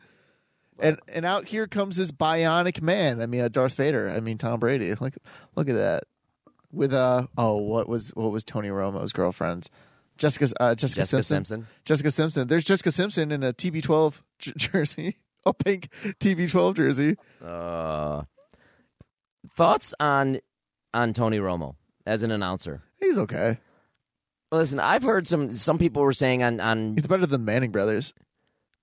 and and out here comes this bionic man. I mean uh, Darth Vader. I mean Tom Brady. Look look at that. With uh oh what was what was Tony Romo's girlfriend? Jessica uh, Jessica, Jessica Simpson. Simpson. Jessica Simpson. There's Jessica Simpson in a TB12 j- jersey, a pink TB12 jersey. Uh, thoughts on on Tony Romo as an announcer? He's okay. Listen, I've heard some some people were saying on on He's better than Manning brothers.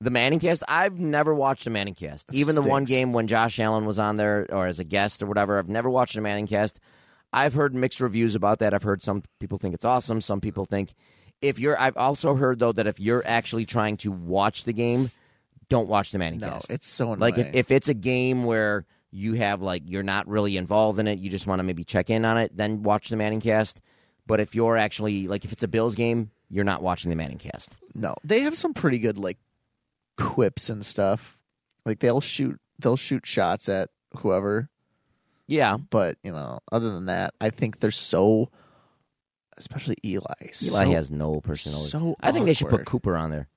the Manning cast. I've never watched a Manning cast. Even the one Stinks. game when Josh Allen was on there or as a guest or whatever. I've never watched a Manning cast. I've heard mixed reviews about that. I've heard some people think it's awesome. Some people think if you're. I've also heard though that if you're actually trying to watch the game, don't watch the Manning No, cast. it's so annoying. like if, if it's a game where you have like you're not really involved in it, you just want to maybe check in on it, then watch the Manning cast. But if you're actually like if it's a Bills game, you're not watching the Manning cast. no, they have some pretty good like quips and stuff. Like they'll shoot they'll shoot shots at whoever, Yeah, but you know, other than that, I think they're so especially Eli. Eli so, has no personality. so I think they should put. Cooper on there.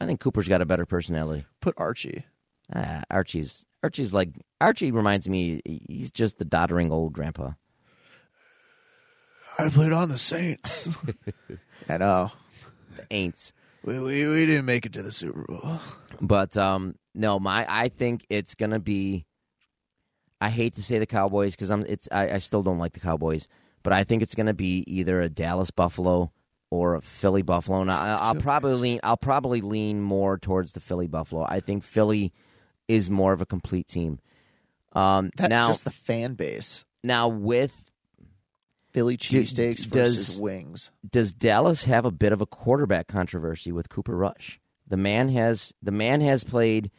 I think Cooper's got a better personality. put Archie. Ah, Archie's Archie's like Archie reminds me. He's just the doddering old grandpa. I played on the Saints. I know. The ain'ts. We, we we didn't make it to the Super Bowl. But um, no, my I think it's gonna be. I hate to say the Cowboys because I'm. It's I, I still don't like the Cowboys, but I think it's gonna be either a Dallas Buffalo or a Philly Buffalo. And I, I'll probably lean. I'll probably lean more towards the Philly Buffalo. I think Philly is more of a complete team. Um, That now, just the fan base. now with Philly cheesesteaks does- versus wings. does Dallas have a bit of a quarterback controversy with Cooper Rush? The man has the man has played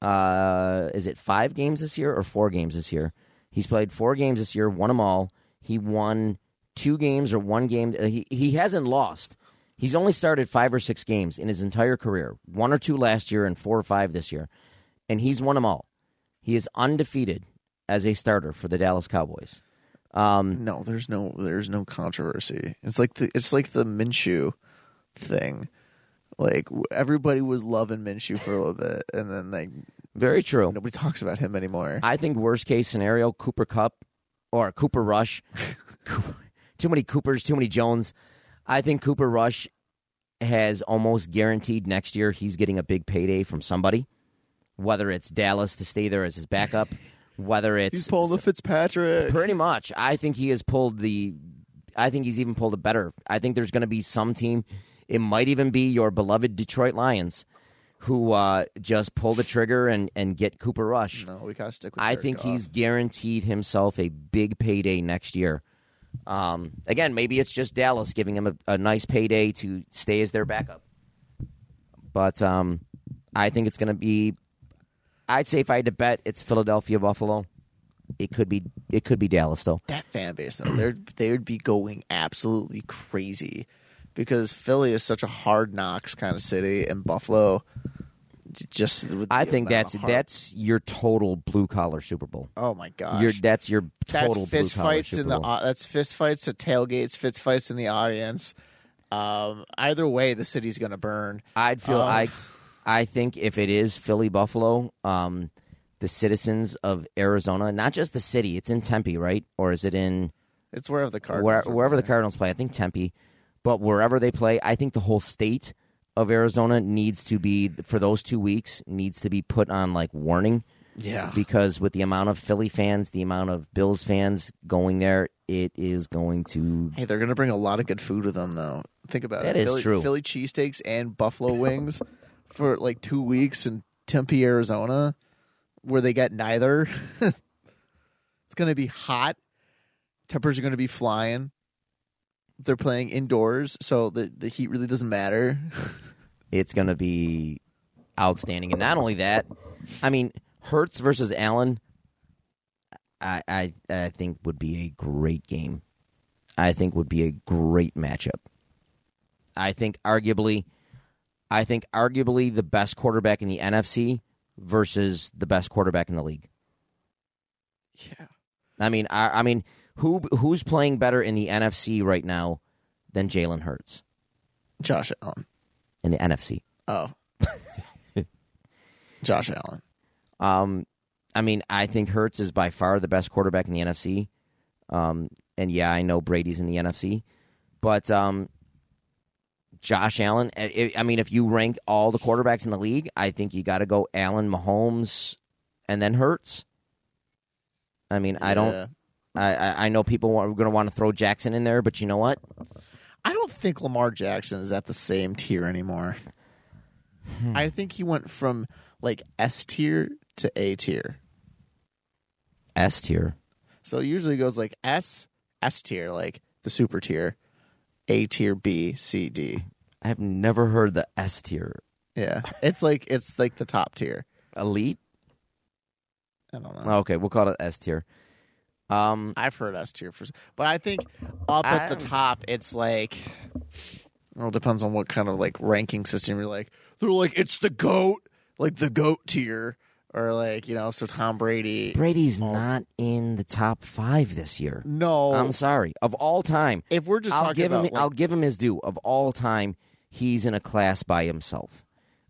uh is it 5 games this year or 4 games this year? He's played 4 games this year, won them all. He won 2 games or one game. uh, He he hasn't lost. He's only started 5 or 6 games in his entire career. One or two last year and 4 or 5 this year. And he's won them all. He is undefeated as a starter for the Dallas Cowboys. Um No, there's no there's no controversy. It's like the it's like the Minshew thing. Like everybody was loving Minshew for a little bit, and then like very true. nobody talks about him anymore. I think worst case scenario, Cooper Kupp or Cooper Rush. Too many Coopers, too many Jones. I think Cooper Rush has almost guaranteed next year he's getting a big payday from somebody, whether it's Dallas to stay there as his backup, whether it's He's pulling the Fitzpatrick. pretty much. I think he has pulled the. I think he's even pulled a better. I think there's going to be some team. It might even be your beloved Detroit Lions, who uh, just pull the trigger and and get Cooper Rush. No, we gotta stick with. I Jared think Goff. he's guaranteed himself a big payday next year. Um, again, maybe it's just Dallas giving him a, a nice payday to stay as their backup. But um, I think it's going to be. I'd say if I had to bet, it's Philadelphia Buffalo. It could be. It could be Dallas though. that fan base though. They they would be going absolutely crazy because Philly is such a hard knocks kind of city, and Buffalo just. with I think that's that's your total blue collar Super Bowl. Oh my gosh. Your that's your that's total fist blue fights in the that's fist fights at tailgates, fist fights in the audience. Um, either way, the city's gonna burn. I'd feel Um, I I think if it is Philly Buffalo, um, the citizens of Arizona, not just the city, it's in Tempe, right? Or is it in It's wherever the Cardinals. where, wherever the. Cardinals play? I think Tempe, but wherever they play, I think the whole state of Arizona needs to be for those two weeks needs to be put on like warning Yeah. because with the amount of Philly fans, the amount of Bills fans going there, it is going to Hey, they're gonna bring a lot of good food with them, though. Think about That it. is Philly, true. Philly cheesesteaks and buffalo wings for like two weeks in Tempe, Arizona, where they get neither. it's gonna be hot. Temperatures are gonna be flying. They're playing indoors, so the the heat really doesn't matter. it's going to be outstanding. And not only that, I mean, Hurts versus Allen, I, I I think would be a great game. I think would be a great matchup. I think arguably, I think arguably the best quarterback in the NFC versus the best quarterback in the league. Yeah. I mean, I, I mean, who who's playing better in the NFC right now than Jalen Hurts Josh Allen. in the NFC? Oh. Josh Allen. Um, I mean, I think Hurts is by far the best quarterback in the NFC. Um, and yeah, I know Brady's in the NFC, but um, Josh Allen. I, I mean, if you rank all the quarterbacks in the league, I think you got to go Allen, Mahomes, and then Hurts. I mean, I don't. I, I I know people are going to want to throw Jackson in there, but you know what? I don't think Lamar Jackson is at the same tier anymore. Hmm. I think he went from like S tier to A tier. S tier. So it usually goes like S, S tier, like the super tier, A tier, B, C, D. I have never heard the S tier. Yeah, it's like it's like the top tier. Elite. I don't know. Okay, we'll call it S tier. Um, I've heard S tier for, but I think up at the I'm- top, it's like. Well, it depends on what kind of like ranking system you're like. They're like it's the goat, like the goat tier, or like you know. So Tom Brady. Brady's not in the top five this year. No, I'm sorry. Of all time, if we're just I'll talking give him. about, like, I'll give him his due. Of all time, he's in a class by himself.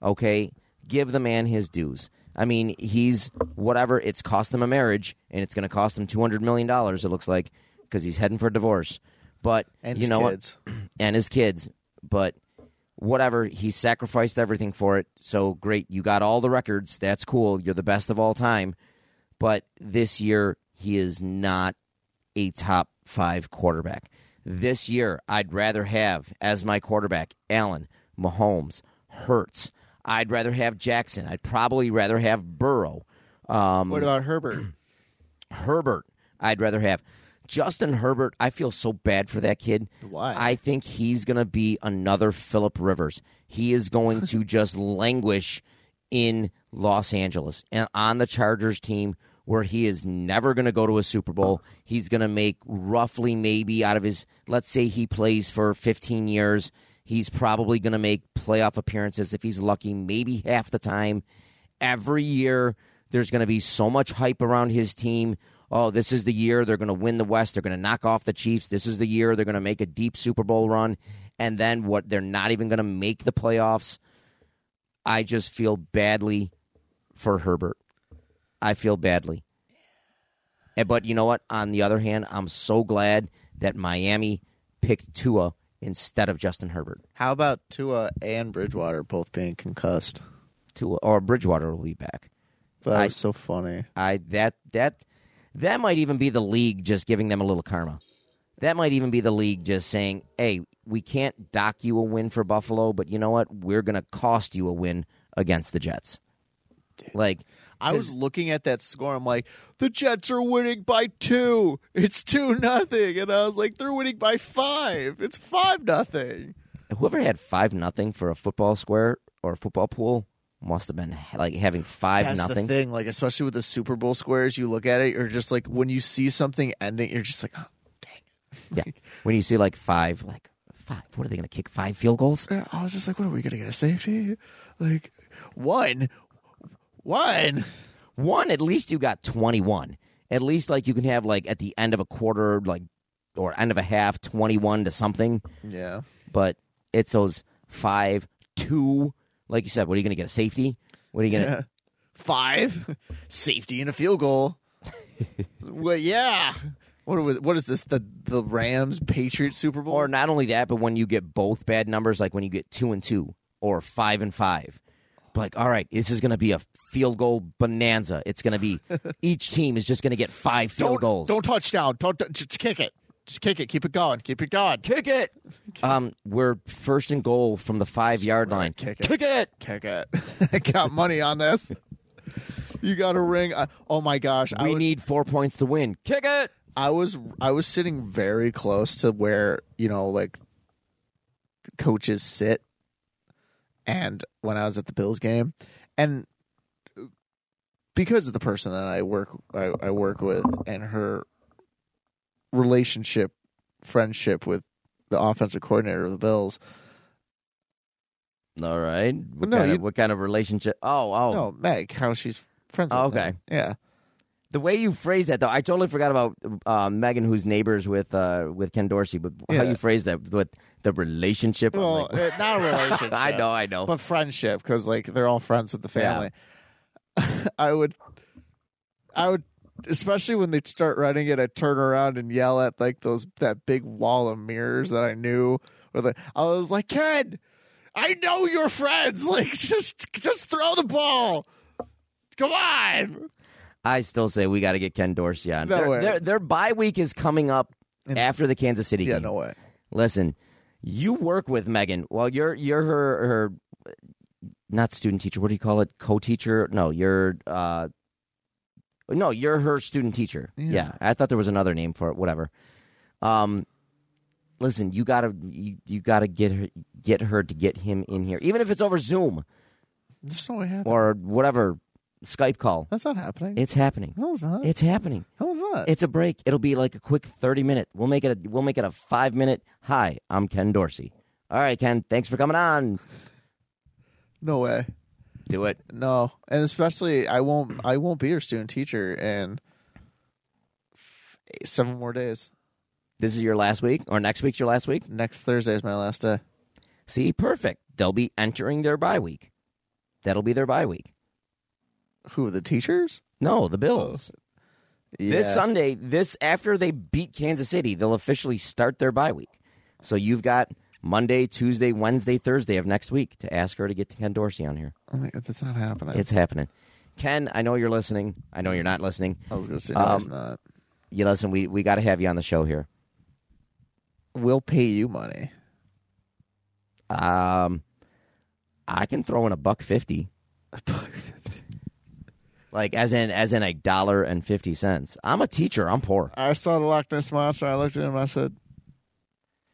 Okay, give the man his dues. I mean, he's whatever. It's cost him a marriage, and it's going to cost him two hundred million dollars. It looks like because he's heading for divorce. But and you his know kids. what? And his kids. But whatever, he sacrificed everything for it. So great, you got all the records. That's cool. You're the best of all time. But this year, he is not a top five quarterback. This year, I'd rather have as my quarterback Allen, Mahomes, Hurts. I'd rather have Jackson. I'd probably rather have Burrow. Um, What about Herbert? Herbert, I'd rather have. Justin Herbert, I feel so bad for that kid. Why? I think he's going to be another Philip Rivers. He is going to just languish in Los Angeles and on the Chargers team where he is never going to go to a Super Bowl. He's going to make roughly maybe out of his let's say he plays for 15 years, he's probably going to make playoff appearances if he's lucky, maybe half the time. Every year there's going to be so much hype around his team. Oh, this is the year they're going to win the West. They're going to knock off the Chiefs. This is the year they're going to make a deep Super Bowl run. And then what? They're not even going to make the playoffs. I just feel badly for Herbert. I feel badly. But you know what? On the other hand, I'm so glad that Miami picked Tua instead of Justin Herbert. How about Tua and Bridgewater both being concussed? Tua or Bridgewater will be back. That I- was so funny. I that that that might even be the league just giving them a little karma. That might even be the league just saying, "Hey, we can't dock you a win for Buffalo, but you know what? We're going to cost you a win against the Jets." Like I was looking at that score. I'm like, the Jets are winning by two. It's two nothing, and I was like, they're winning by five. It's five nothing. whoever had five nothing for a football square or a football pool must have been like having five That's nothing. the thing. Like, especially with the Super Bowl squares, you look at it, you're just like, when you see something ending, you're just like, oh, dang. Yeah. When you see like five, like five, what are they going to kick five field goals? I was just like, what are we gonna get a safety? Like, one, one. One, at least you got 21. At least like you can have like at the end of a quarter, like, or end of a half, 21 to something. Yeah. But it's those five, two. Like you said, what are you going to get? A safety? What are you going to? Yeah. Five safety and a field goal. well, yeah. What are what is this? The the Rams Patriots Super Bowl? Or not only that, but when you get both bad numbers, like when you get two and two or five and five, like, all right, this is going to be a field goal bonanza. It's going to be each team is just going to get five field don't, goals. Don't touchdown. Don't, don't just kick it. Just kick it. Keep it going. Keep it going. kick it. Um, we're first and goal from the five yard line. Kick it. Kick it. Kick it. I got money on this. You got a ring. I, oh my gosh! I We was, need four points to win. Kick it. I was I was sitting very close to where you know like coaches sit, and when I was at the Bills game, and because of the person that I work I, I work with and her relationship friendship with the offensive coordinator of the Bills. All right. What, no, kind, you- of, what kind of relationship? Oh, oh. No, Meg, how she's friends. Oh, with okay. him. yeah. The way you phrase that, though, I totally forgot about uh, Megan, who's neighbors with uh, with Ken Dorsey. But how Yeah. you phrase that with the relationship? Well, like- uh, not a relationship. I know, I know. but friendship because like they're all friends with the Yeah. family. I would, I would, especially when they start running it, I'd turn around and yell at like those that big wall of mirrors that I knew. Or the, I was like, Ken, I know you're friends. Like, just just throw the ball. Come on. I still say we got to get Ken Dorsey on. No their, way. Their, their bye week is coming up after the Kansas City Yeah, game. no way. Listen, you work with Megan. Well, you're you're her her not student teacher. What do you call it? Co-teacher? No, you're uh no, you're her student teacher. Yeah. Yeah. I thought there was another name for it. Whatever. Um, listen, you gotta you, you gotta get her get her to get him in here, even if it's over Zoom There's no way happening. or whatever Skype call. That's not happening. It's happening. no, it's not. It's happening. no, it's not. It's a break. It'll be like a quick thirty minute. We'll make it. A, we'll make it a five minute. Hi, I'm Ken Dorsey. All right, Ken. Thanks for coming on. no way. Do it. No, and especially I won't. I won't be your student teacher in f- seven more days. This is your last week, or next week's your last week. Next Thursday is my last day. See, perfect. They'll be entering their bye week. That'll be their bye week. Who the teachers? No, the Bills. Yeah. This Sunday, this after they beat Kansas City, they'll officially start their bye week. So you've got Monday, Tuesday, Wednesday, Thursday of next week to ask her to get Ken Dorsey on here. I'm like, that's not happening. It's happening. Ken, I know you're listening. I know you're not listening. I was going to say no, it's Um, not. You listen. We we got to have you on the show here. We'll pay you money. Um, I can throw in a buck fifty. Like as in as in a dollar and fifty cents. I'm a teacher. I'm poor. I saw the Loch Ness monster. I looked at him. I said,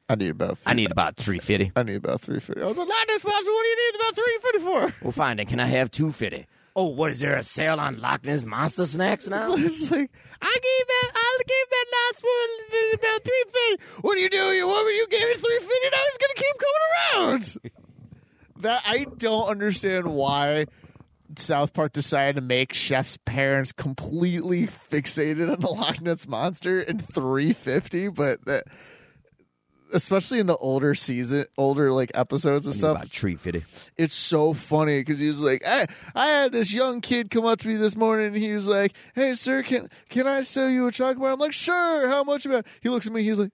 "I need about. I need about three fifty. I need about three fifty. I was like, Loch Ness monster. What do you need about three fifty for? Well, fine. Then can I have two fifty? Oh, what is there a sale on Loch Ness monster snacks now? It's like I gave that. I gave that last one about three fifty. What do you do? You woman? You gave it three fifty. Now it's gonna keep coming around. that I don't understand why South Park decided to make Chef's parents completely fixated on the Loch Ness monster in three fifty, but that. Especially in the older season, older like episodes and stuff, about three fifty. it's so funny because he was like, I, I had this young kid come up to me this morning and he was like, Hey, sir, can can I sell you a chocolate bar? I'm like, Sure. How much about? it?" He looks at me. He's like,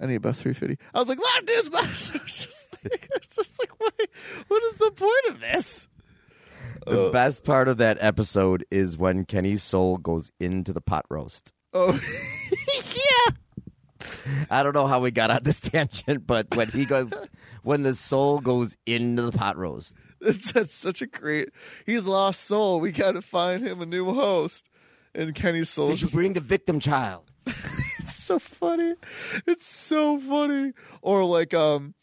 I need about three fifty. I was like, Lock this box. I was just like, just like, what, what is the point of this? The best part of that episode is when Kenny's soul goes into the pot roast. Oh, yeah. I don't know how we got on this tangent, but when he goes, when the soul goes into the pot roast, That's, that's such a great. He's lost soul. We got to find him a new host. And Kenny's soul did you just bring the victim child? It's so funny. It's so funny. Or like um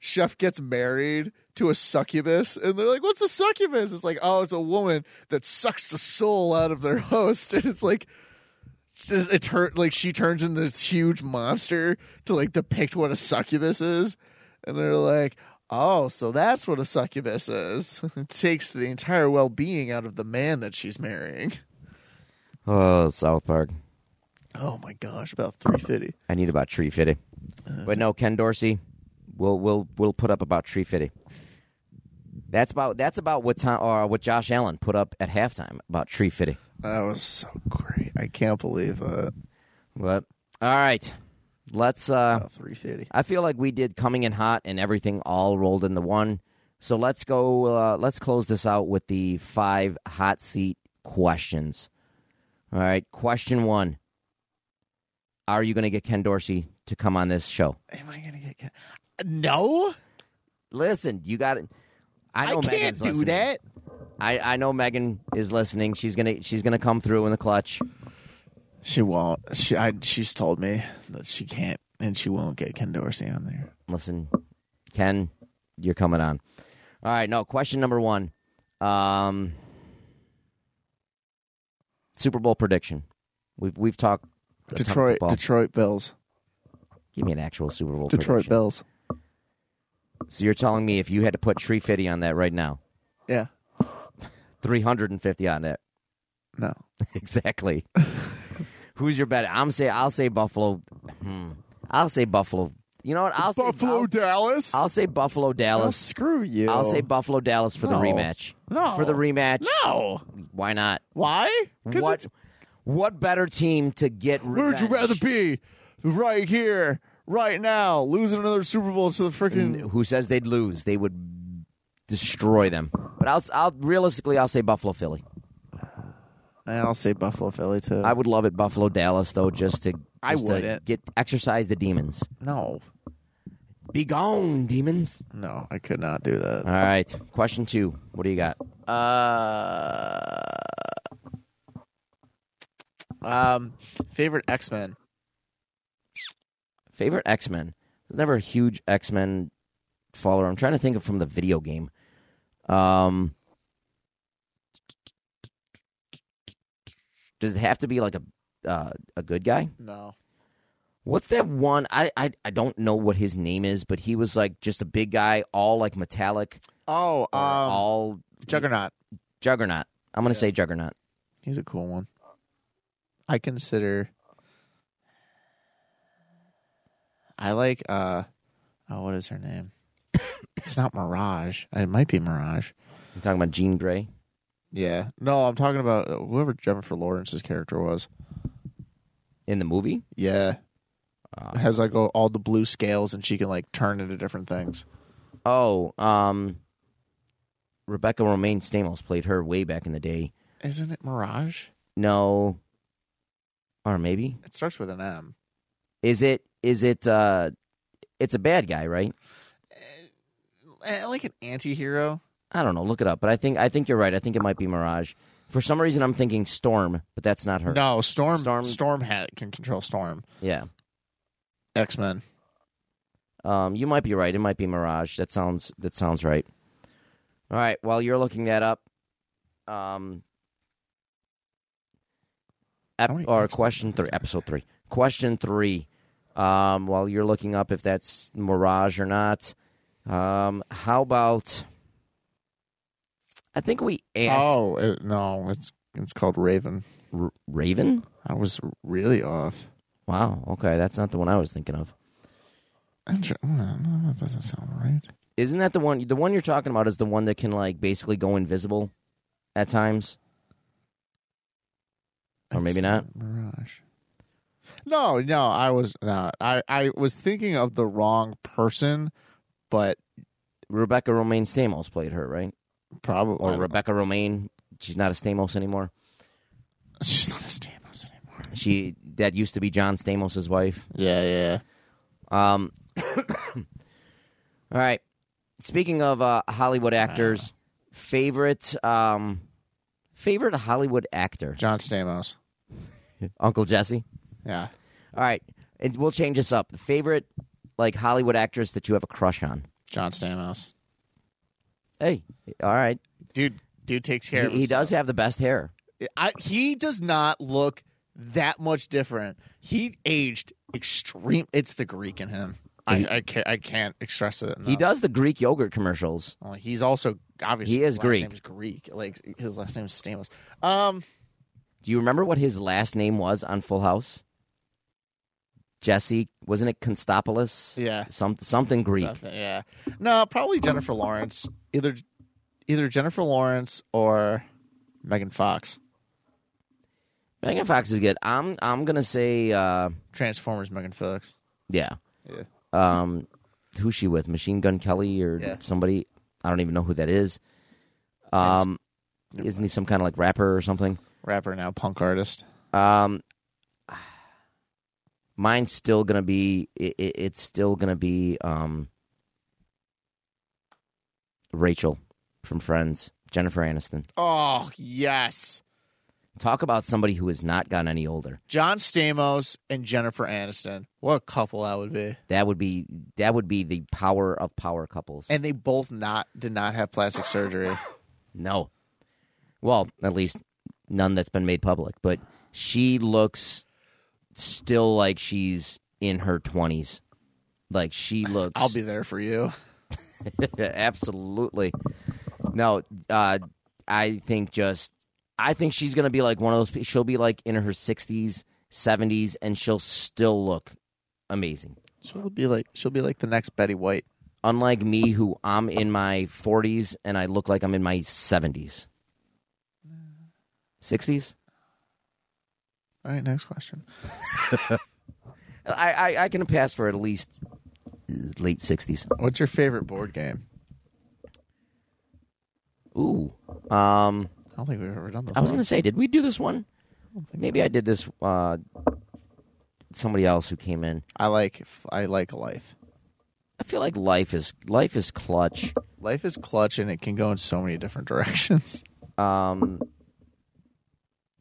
chef gets married to a succubus and they're like, What's a succubus? It's like, oh, it's a woman that sucks the soul out of their host. And it's like it turn like she turns into this huge monster to like depict what a succubus is. And they're like, Oh, so that's what a succubus is. It takes the entire well being out of the man that she's marrying. Oh, South Park. Oh my gosh, about three fifty. I need about tree fitty. Uh-huh. But no, Ken Dorsey, we'll we'll we'll put up about tree fitty. That's about that's about what time or what Josh Allen put up at halftime about tree fitty. That was so great. I can't believe that. But All right, let's. uh About 350. I feel like we did coming in hot and everything all rolled into one. So let's go. Uh, let's close this out with the five hot seat questions. All right, question one: Are you going to get Ken Dorsey to come on this show? Am I gonna get? Ken? No, Listen, you got it. I know can't Megan's do listening. that. I, I know Megan is listening. She's gonna she's gonna come through in the clutch. She won't. She I, she's told me that she can't, and she won't get Ken Dorsey on there. Listen, Ken, you're coming on. All right, no question number one. Um, Super Bowl prediction. We've we've talked a ton of Detroit. Detroit Bills, Give me an actual Super Bowl Detroit prediction. Bills. So you're telling me if you had to put tree fifty on that right now, Yeah, three hundred and fifty on that, no, exactly. Who's your bet? I'm say I'll say Buffalo. Hmm. I'll say Buffalo. You know what? I'll say Buffalo, I'll, Dallas. I'll say Buffalo Oh, Dallas. screw you. I'll say Buffalo Dallas for the No. rematch. No. For the rematch. no. Why not? Why? 'Cause What what better team to get revenge? Where'd you rather be? Right here, right now, losing another Super Bowl to the freaking. Who says they'd lose? They would destroy them. But I'll I'll realistically I'll say Buffalo Philly. I'll say Buffalo, Philly too. I would love it Buffalo Dallas though just to I just to wouldn't. get exercise the demons. no, Be gone, demons. no, I could not do that. All right. Question 2. What do you got? Uh, um, favorite X Men. Favorite X-Men. I was never a huge X-Men follower. I'm trying to think of from the video game. Um Does it have to be like a uh, a good guy? No, What's that one? I, I I don't know what his name is, but he was like just a big guy, all like metallic, oh, um, all Juggernaut. Juggernaut. I'm gonna Yeah. say Juggernaut. He's a cool one. I consider. I like. uh Oh, what is her name? it's not Mirage. It might be Mirage. I'm talking about Jean Grey. Yeah. No, I'm talking about uh, whoever Jennifer Lawrence's character was. in the movie. Yeah. Uh, It has like all all the blue scales, and she can like turn into different things. oh, um, Rebecca Romijn Stamos played her way back in the day. Isn't it Mirage? No, or maybe It starts with an M. is it? Is it? uh It's a bad guy, right? Eh, Like an anti-hero. I don't know. Look it up. But I think I think you're right. I think it might be Mirage. For some reason, I'm thinking Storm, but that's not her. No, Storm. Storm- Storm, hat can control Storm. Yeah. X Men. Um, you might be right. It might be Mirage. That sounds that sounds right. All right. While you're looking that up, um, ep- or question three, episode three, question three. Um, while you're looking up if that's Mirage or not, um, how about? I think we asked Oh it, no, it's it's called Raven. R- Raven. I was really off. Wow. Okay, that's not the one I was thinking of. That doesn't sound right. Isn't that the one? The one you're talking about is the one that can like basically go invisible at times. Or maybe not. Mirage. No, no, I was not. I I was thinking of the wrong person, but Rebecca Romijn Stamos played her, right? probably Or Rebecca Romijn. She's not a Stamos anymore. She's not a Stamos anymore. She that used to be John Stamos' wife. Yeah, yeah. Um. all right. Speaking of uh, Hollywood actors, favorite um, favorite Hollywood actor, John Stamos. Uncle Jesse. Yeah. All right, and we'll change this up. Favorite like Hollywood actress that you have a crush on. John Stamos. Hey, all right. Dude, dude takes care He, of he himself. does have the best hair. I, he does not look that much different. He aged extreme. It's the Greek in him. I, I can't. I can't express it. He does the Greek yogurt commercials. Well, he's also obviously He is his Greek. Last name's Greek. Like his last name is Stamos. Um, Do you remember what his last name was on Full House? Jesse, wasn't it Constopoulos? yeah, Some, something Greek. Something, yeah. No, probably Jennifer Lawrence. Either either Jennifer Lawrence or Megan Fox. Megan Fox is good. I'm I'm gonna say uh, Transformers Megan Fox. yeah. Yeah. Um, who's she with? Machine Gun Kelly or Yeah. somebody? I don't even know who that is. Um, isn't he some kind of like rapper or something? Rapper now, punk artist. Um, mine's still gonna be. It, it, it's still gonna be um, Rachel from Friends, Jennifer Aniston. Oh yes, Talk about somebody who has not gotten any older. John Stamos and Jennifer Aniston. What a couple that would be. That would be that would be the power of power couples. And they both not did not have plastic surgery. No. Well, at least none that's been made public. But she looks still like she's in her 20s. Like she looks. I'll be there for you. Absolutely. No, uh, I think just. I think she's going to be like one of those. She'll be like in her 60s, 70s, and she'll still look amazing. She'll be like she'll be like the next Betty White. Unlike me, who I'm in my 40s and I look like I'm in my 70s. 60s? All right, next question. I, I, I can pass for at least uh, late 60s. What's your favorite board game? Ooh. Um, I don't think we've ever done this. I was one. to say, did we do this one? don't Maybe I did this. Uh, somebody else who came in. I like I like life. I feel like life is life is clutch. Life is clutch and it can go in so many different directions. Um,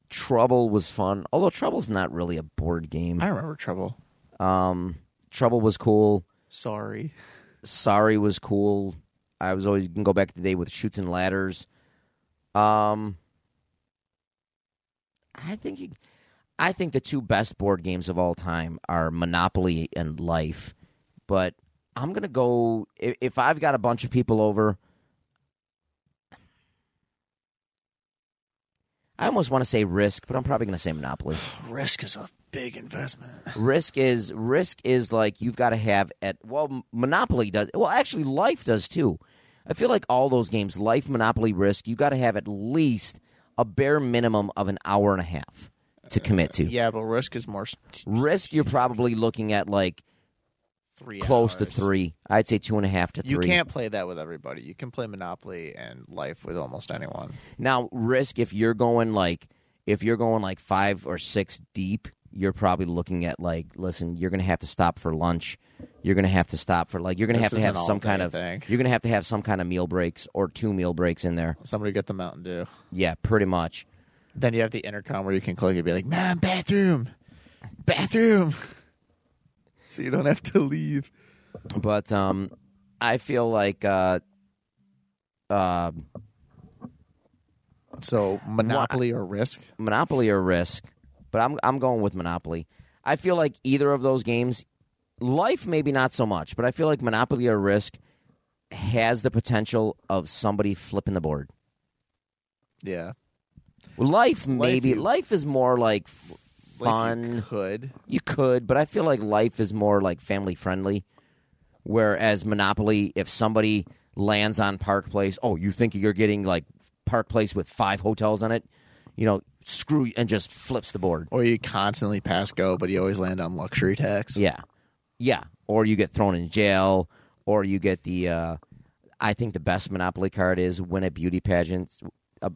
Trouble was fun, although Trouble's not really a board game. I remember Trouble. Um, Trouble was cool. Sorry. Sorry was cool. I was always you can go back to the day with Chutes and Ladders. Um, I think you, I think the two best board games of all time are Monopoly and Life. But I'm gonna go if, if I've got a bunch of people over. I almost want to say Risk, but I'm probably gonna say Monopoly. Risk is a big investment. risk is risk is like you've got to have at well monopoly does well actually life does too i feel like all those games life monopoly risk you got to have at least a bare minimum of an hour and a half to commit to Yeah, but Risk is more risk you're probably looking at like three close to three i'd say two and a half to three. You can't play that with everybody. You can play Monopoly and Life with almost anyone. now risk if you're going like if you're going like five or six deep you're probably looking at like listen you're gonna have to stop for lunch you're gonna have to stop for like you're gonna This have to have some kind of thing. you're gonna have to have some kind of meal breaks or two meal breaks in there Somebody get the Mountain Dew. yeah pretty much Then you have the intercom where you can click and be like, "Man, bathroom, bathroom," so you don't have to leave. But um, I feel like uh, uh, So Monopoly or Risk? Monopoly or Risk, but I'm I'm going with Monopoly. I feel like either of those games, life maybe not so much, but I feel like Monopoly or Risk has the potential of somebody flipping the board. Yeah, Life maybe you- life is more Like, fun. you could. You could, but I feel like life is more like family friendly. Whereas Monopoly, if somebody lands on Park Place, oh, you think you're getting like Park Place with five hotels on it, you know, screw you, and just flips the board. Or you constantly pass go, but you always land on luxury tax. Yeah, yeah. Or you get thrown in jail, or you get the. Uh, I think the best Monopoly card is win a beauty pageant. A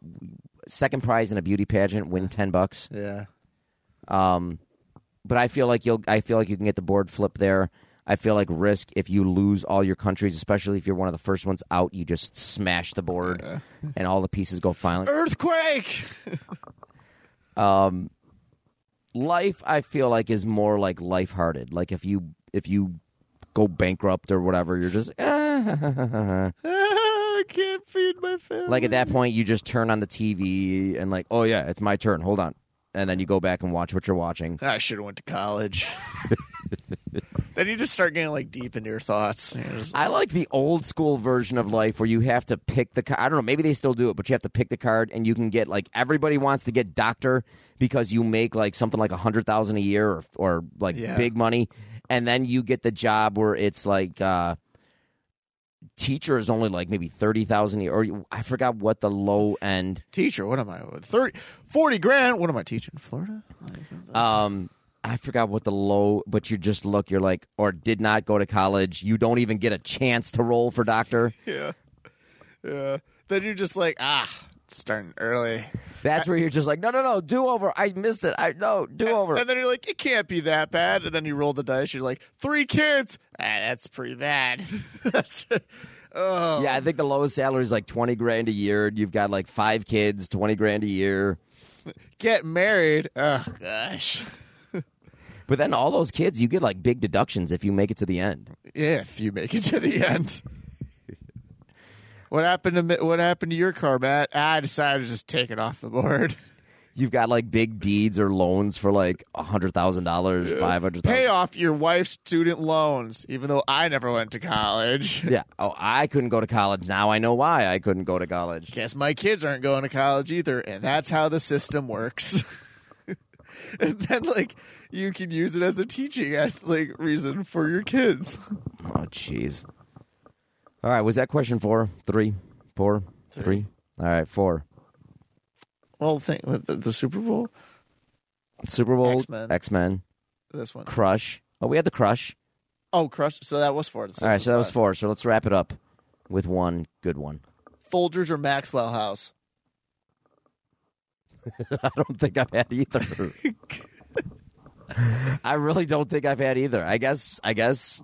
second prize in a beauty pageant, win ten bucks. Yeah. Um, but I feel like you'll. I feel like you can get the board flip there. I feel like risk if you lose all your countries, especially if you're one of the first ones out, you just smash the board and all the pieces go flying. Earthquake. Um, life, I feel like, is more like life-hearted. Like if you if you go bankrupt or whatever, you're just I can't feed my family. like at that point you just turn on the TV and like, oh yeah, it's my turn. Hold on, and then you go back and watch what you're watching. I should have went to college. then you just start getting like deep into your thoughts. I like the old school version of life where you have to pick the card. I don't know, maybe they still do it, but you have to pick the card and you can get like everybody wants to get doctor because you make like something like a hundred thousand a year or or like Yeah. big money, and then you get the job where it's like uh, teacher is only like maybe thirty thousand a year, or I forgot what the low end. teacher. What am I? 30, 40 grand. What am I teaching? Florida? Um, I forgot what the low, but you just look, you're like, or did not go to college. You don't even get a chance to roll for doctor. yeah. Yeah. Then you're just like, ah, starting early. That's where you're just like, no, no, no, do over. I missed it. I no, do over. And then you're like, it can't be that bad. And then you roll the dice. You're like, three kids. Ah, that's pretty bad. that's, oh. yeah, I think the lowest salary is like twenty grand a year. You've got like five kids, twenty grand a year. Get married. Oh, gosh. But then all those kids, you get like big deductions if you make it to the end. If you make it to the end. what happened to what happened to your car, Matt? Ah, I decided to just take it off the board. You've got like big deeds or loans for like a hundred thousand dollars, five hundred Pay off your wife's student loans, even though I never went to college. Yeah. Oh, I couldn't go to college. Now I know why I couldn't go to college. Guess my kids aren't going to college either, and that's how the system works. and then, like, you can use it as a teaching as like reason for your kids. Oh, jeez. All right. Was that question four, three, four, three? All right, four. Well, thing, the, the Super Bowl. Super Bowl, X-Men. X Men, This one. Crush. Oh, we had the Crush. Oh, Crush. So that was four. All right, so that was four. So let's wrap it up with one good one. Folgers or Maxwell House. I don't think I've had either. I really don't think I've had either. I guess. I guess.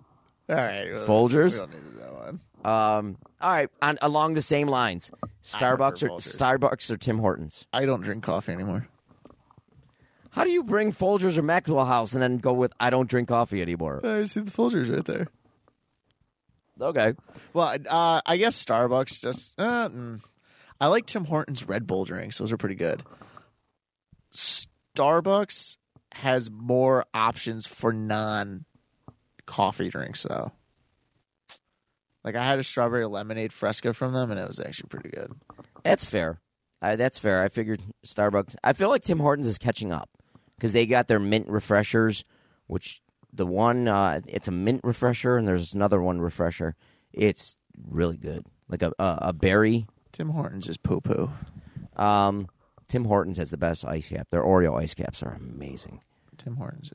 All right, well, Folgers? We don't need that one. Um. All right. On along the same lines, Starbucks or Folgers. Starbucks or Tim Hortons. I don't drink coffee anymore. How do you bring Folgers or Maxwell House and then go with I don't drink coffee anymore? I see the Folgers right there. Okay. Well, uh, I guess Starbucks just. Uh, mm. I like Tim Hortons Red Bull drinks; those are pretty good. Starbucks has more options for non-coffee drinks, though. Like I had a strawberry lemonade fresca from them, and it was actually pretty good. That's fair. I, that's fair. I figured Starbucks. I feel like Tim Hortons is catching up because they got their mint refreshers, which the one uh, it's a mint refresher, and there's another one refresher. It's really good, like a a, a berry. Tim Hortons is poo poo. Um, Tim Hortons has the best ice cap. Their Oreo ice caps are amazing. Tim Hortons is.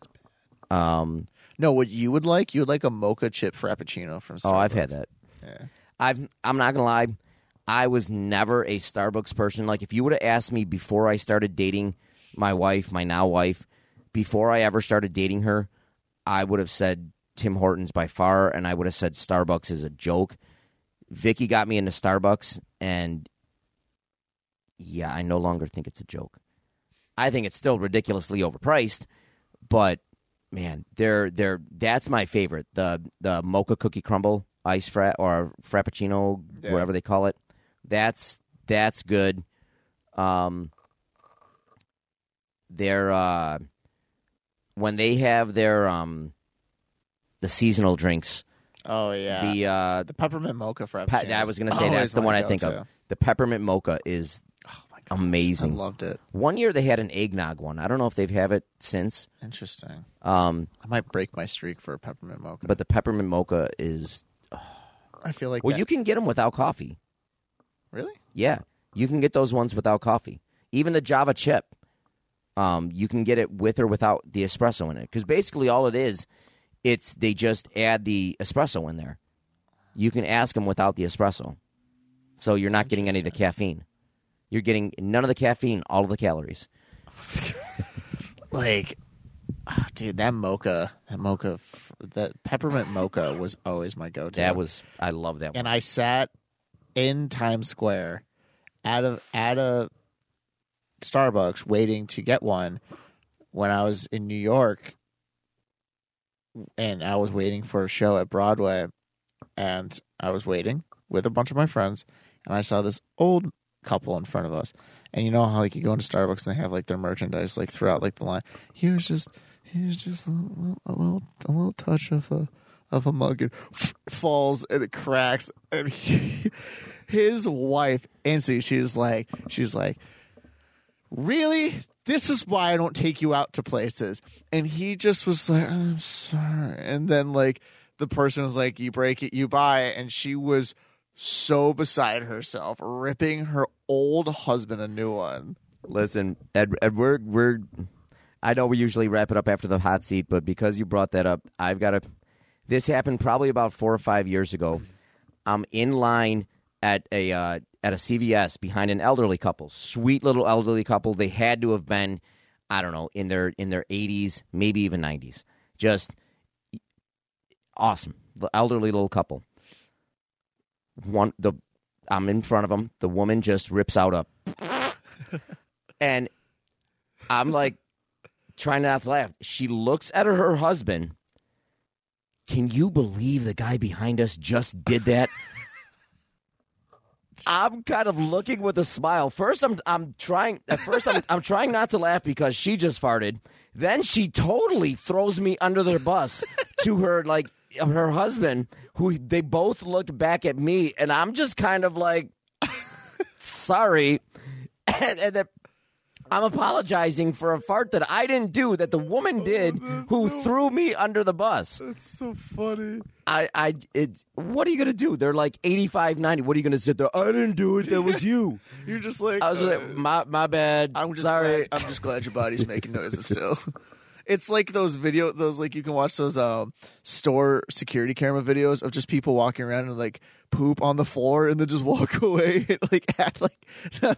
Bad. Um, No, what you would like? You would like a mocha chip frappuccino from. Starbucks. oh, I've had that. Yeah. I've I'm not gonna lie, I was never a Starbucks person. Like if you would have asked me before I started dating my wife, my now wife, before I ever started dating her, I would have said Tim Hortons by far, and I would have said Starbucks is a joke. Vicky got me into Starbucks, and yeah, I no longer think it's a joke. I think it's still ridiculously overpriced, but man, they're they're that's my favorite. The the mocha cookie crumble ice frat or frappuccino, Yeah. whatever they call it. That's that's good. Um, they're uh, when they have their um, the seasonal drinks. Oh yeah. The uh, The peppermint mocha frappuccino. pe- I was going to say that's the one I think go-to. of. The peppermint mocha is Oh my I amazing. loved it. One year they had an eggnog one. I don't know if they've have it since. Interesting. Um, I might break my streak for a peppermint mocha. but the peppermint mocha is I feel like well, that- you can get them without coffee. really. Yeah, you can get those ones without coffee. Even the Java chip, um, you can get it with or without the espresso in it. Because basically, all it is, it's they just add the espresso in there. You can ask them without the espresso, so you're not getting any of the caffeine. You're getting none of the caffeine, all of the calories. Like, ah, dude, that mocha, that mocha, f- that peppermint mocha was always my go-to. That was I love that. and one. I sat in Times Square at a at a Starbucks waiting to get one when I was in New York and I was waiting for a show at Broadway and I was waiting with a bunch of my friends and I saw this old couple in front of us. And you know how like you go into Starbucks and they have like their merchandise like throughout like the line. He was just he was just a little a little, a little touch of a of a mug. Falls and it cracks. And he, his wife instantly she's like she's like really? This is why i don't take you out to places. And he just was like i'm sorry. And then like the person was like you break it you buy it. And she was so beside herself ripping her old husband a new one. Listen, Ed, Ed we're, we're. I know we usually wrap it up after the hot seat, but because you brought that up, I've got to. This happened probably about four or five years ago. I'm in line at a uh, at a CVS behind an elderly couple, sweet little elderly couple. They had to have been, I don't know, in their in their 80s, maybe even 90s. Just awesome, the elderly little couple. One the I'm in front of them. The woman just rips out a and I'm like trying not to laugh. She looks at her, her husband. Can you believe the guy behind us just did that? I'm kind of looking with a smile. First, I'm I'm trying. At first, I'm I'm trying not to laugh because she just farted. Then she totally throws me under the bus to her like her husband, who they both look back at me, and I'm just kind of like, sorry, and, and then I'm apologizing for a fart that I didn't do, that the woman did, who threw me under the bus. that's so funny I, I, it's what are you gonna do? They're like 85, 90. What are you gonna sit there? I didn't do it. That was you. you're just like I was uh, like, my, my bad. I'm just sorry. Glad, I'm just glad your body's making noises still. It's like those video, those like you can watch those um store security camera videos of just people walking around and like poop on the floor and then just walk away and like act like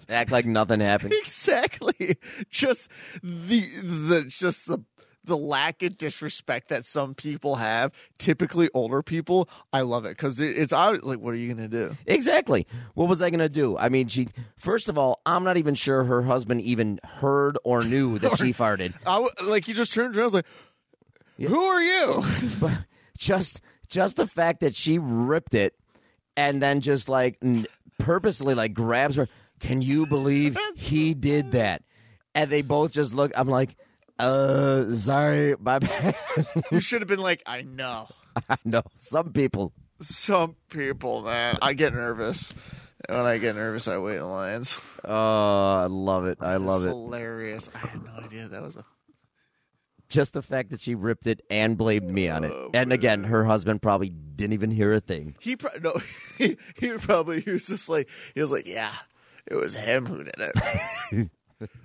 Act like nothing happened. exactly just the the just the the lack of disrespect that some people have, typically older people. I love it because it, it's. Like, what are you gonna do? Exactly. What was I going to do? I mean, she. First of all, I'm not even sure her husband even heard or knew that she farted. I like he just turned around. I was like, "Who are you?" But just, just the fact that she ripped it, and then just like n- purposely like grabs her. Can you believe he did that? And they both just look. I'm like, uh, sorry, my bad. you should have been like, "I know." I know some people. Some people, man, I get nervous. And when I get nervous, I wait in lines. Oh, I love it. I love it. Hilarious. I had no idea that was a. Just the fact that she ripped it and blamed me on it. and again, her husband probably didn't even hear a thing. He pro- no. He, he probably he was just like he was like, yeah, it was him who did it.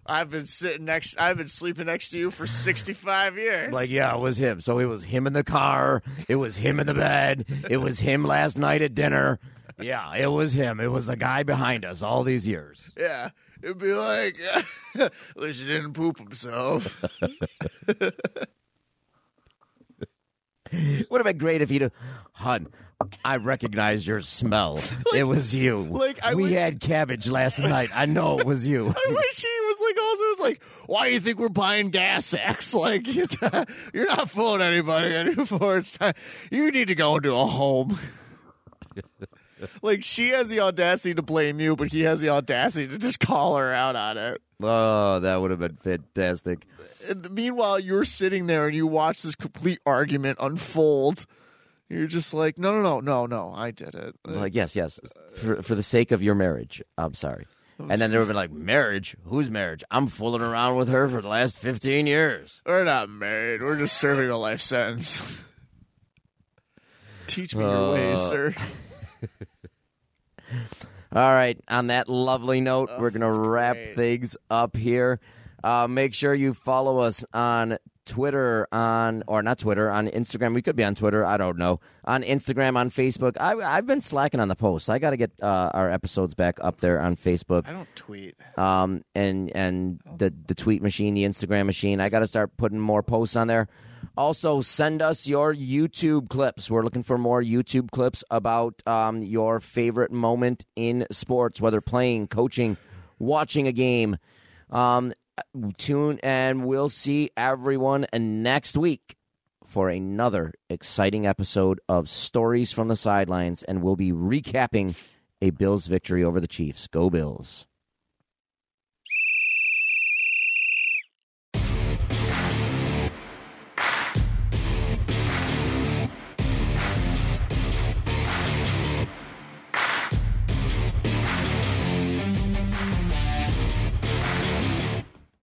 I've been sitting next. I've been sleeping next to you for sixty five years. Like, yeah, it was him. So it was him in the car. It was him in the bed. It was him last night at dinner. Yeah, it was him. It was the guy behind us all these years. yeah, it'd be like, at least he didn't poop himself. Would have been great if he'd have, hun, I recognize your smell. it was you. like, I we wish- had cabbage last night. I know it was you. I wish he like also was like, "Why do you think we're buying gas sacks? Like, it's, you're not fooling anybody anymore. It's time. You need to go into a home." like she has the audacity to blame you, but he has the audacity to just call her out on it. Oh, that would have been fantastic. And meanwhile, you're sitting there and you watch this complete argument unfold. You're just like, no, no, no, no, no, I did it. Like, yes, yes, for for the sake of your marriage. I'm sorry. And then they would have been like, marriage? Whose marriage? I'm fooling around with her for the last 15 years. We're not married. We're just serving a life sentence. Teach me your ways, Uh, sir. All right. On that lovely note, we're going Oh, to wrap great. things up here. Uh, make sure you follow us on Twitter, on or not Twitter, on Instagram. We could be on Twitter. I don't know. On Instagram, on Facebook. I, I've been slacking on the posts. I got to get uh, our episodes back up there on Facebook. I don't tweet. um, and and the the tweet machine, the Instagram machine. I got to start putting more posts on there. Also, send us your YouTube clips. We're looking for more YouTube clips about um, your favorite moment in sports, whether playing, coaching, watching a game. Um, tune and we'll see everyone next week for another exciting episode of Stories from the Sidelines, and we'll be recapping a Bills victory over the Chiefs. Go Bills.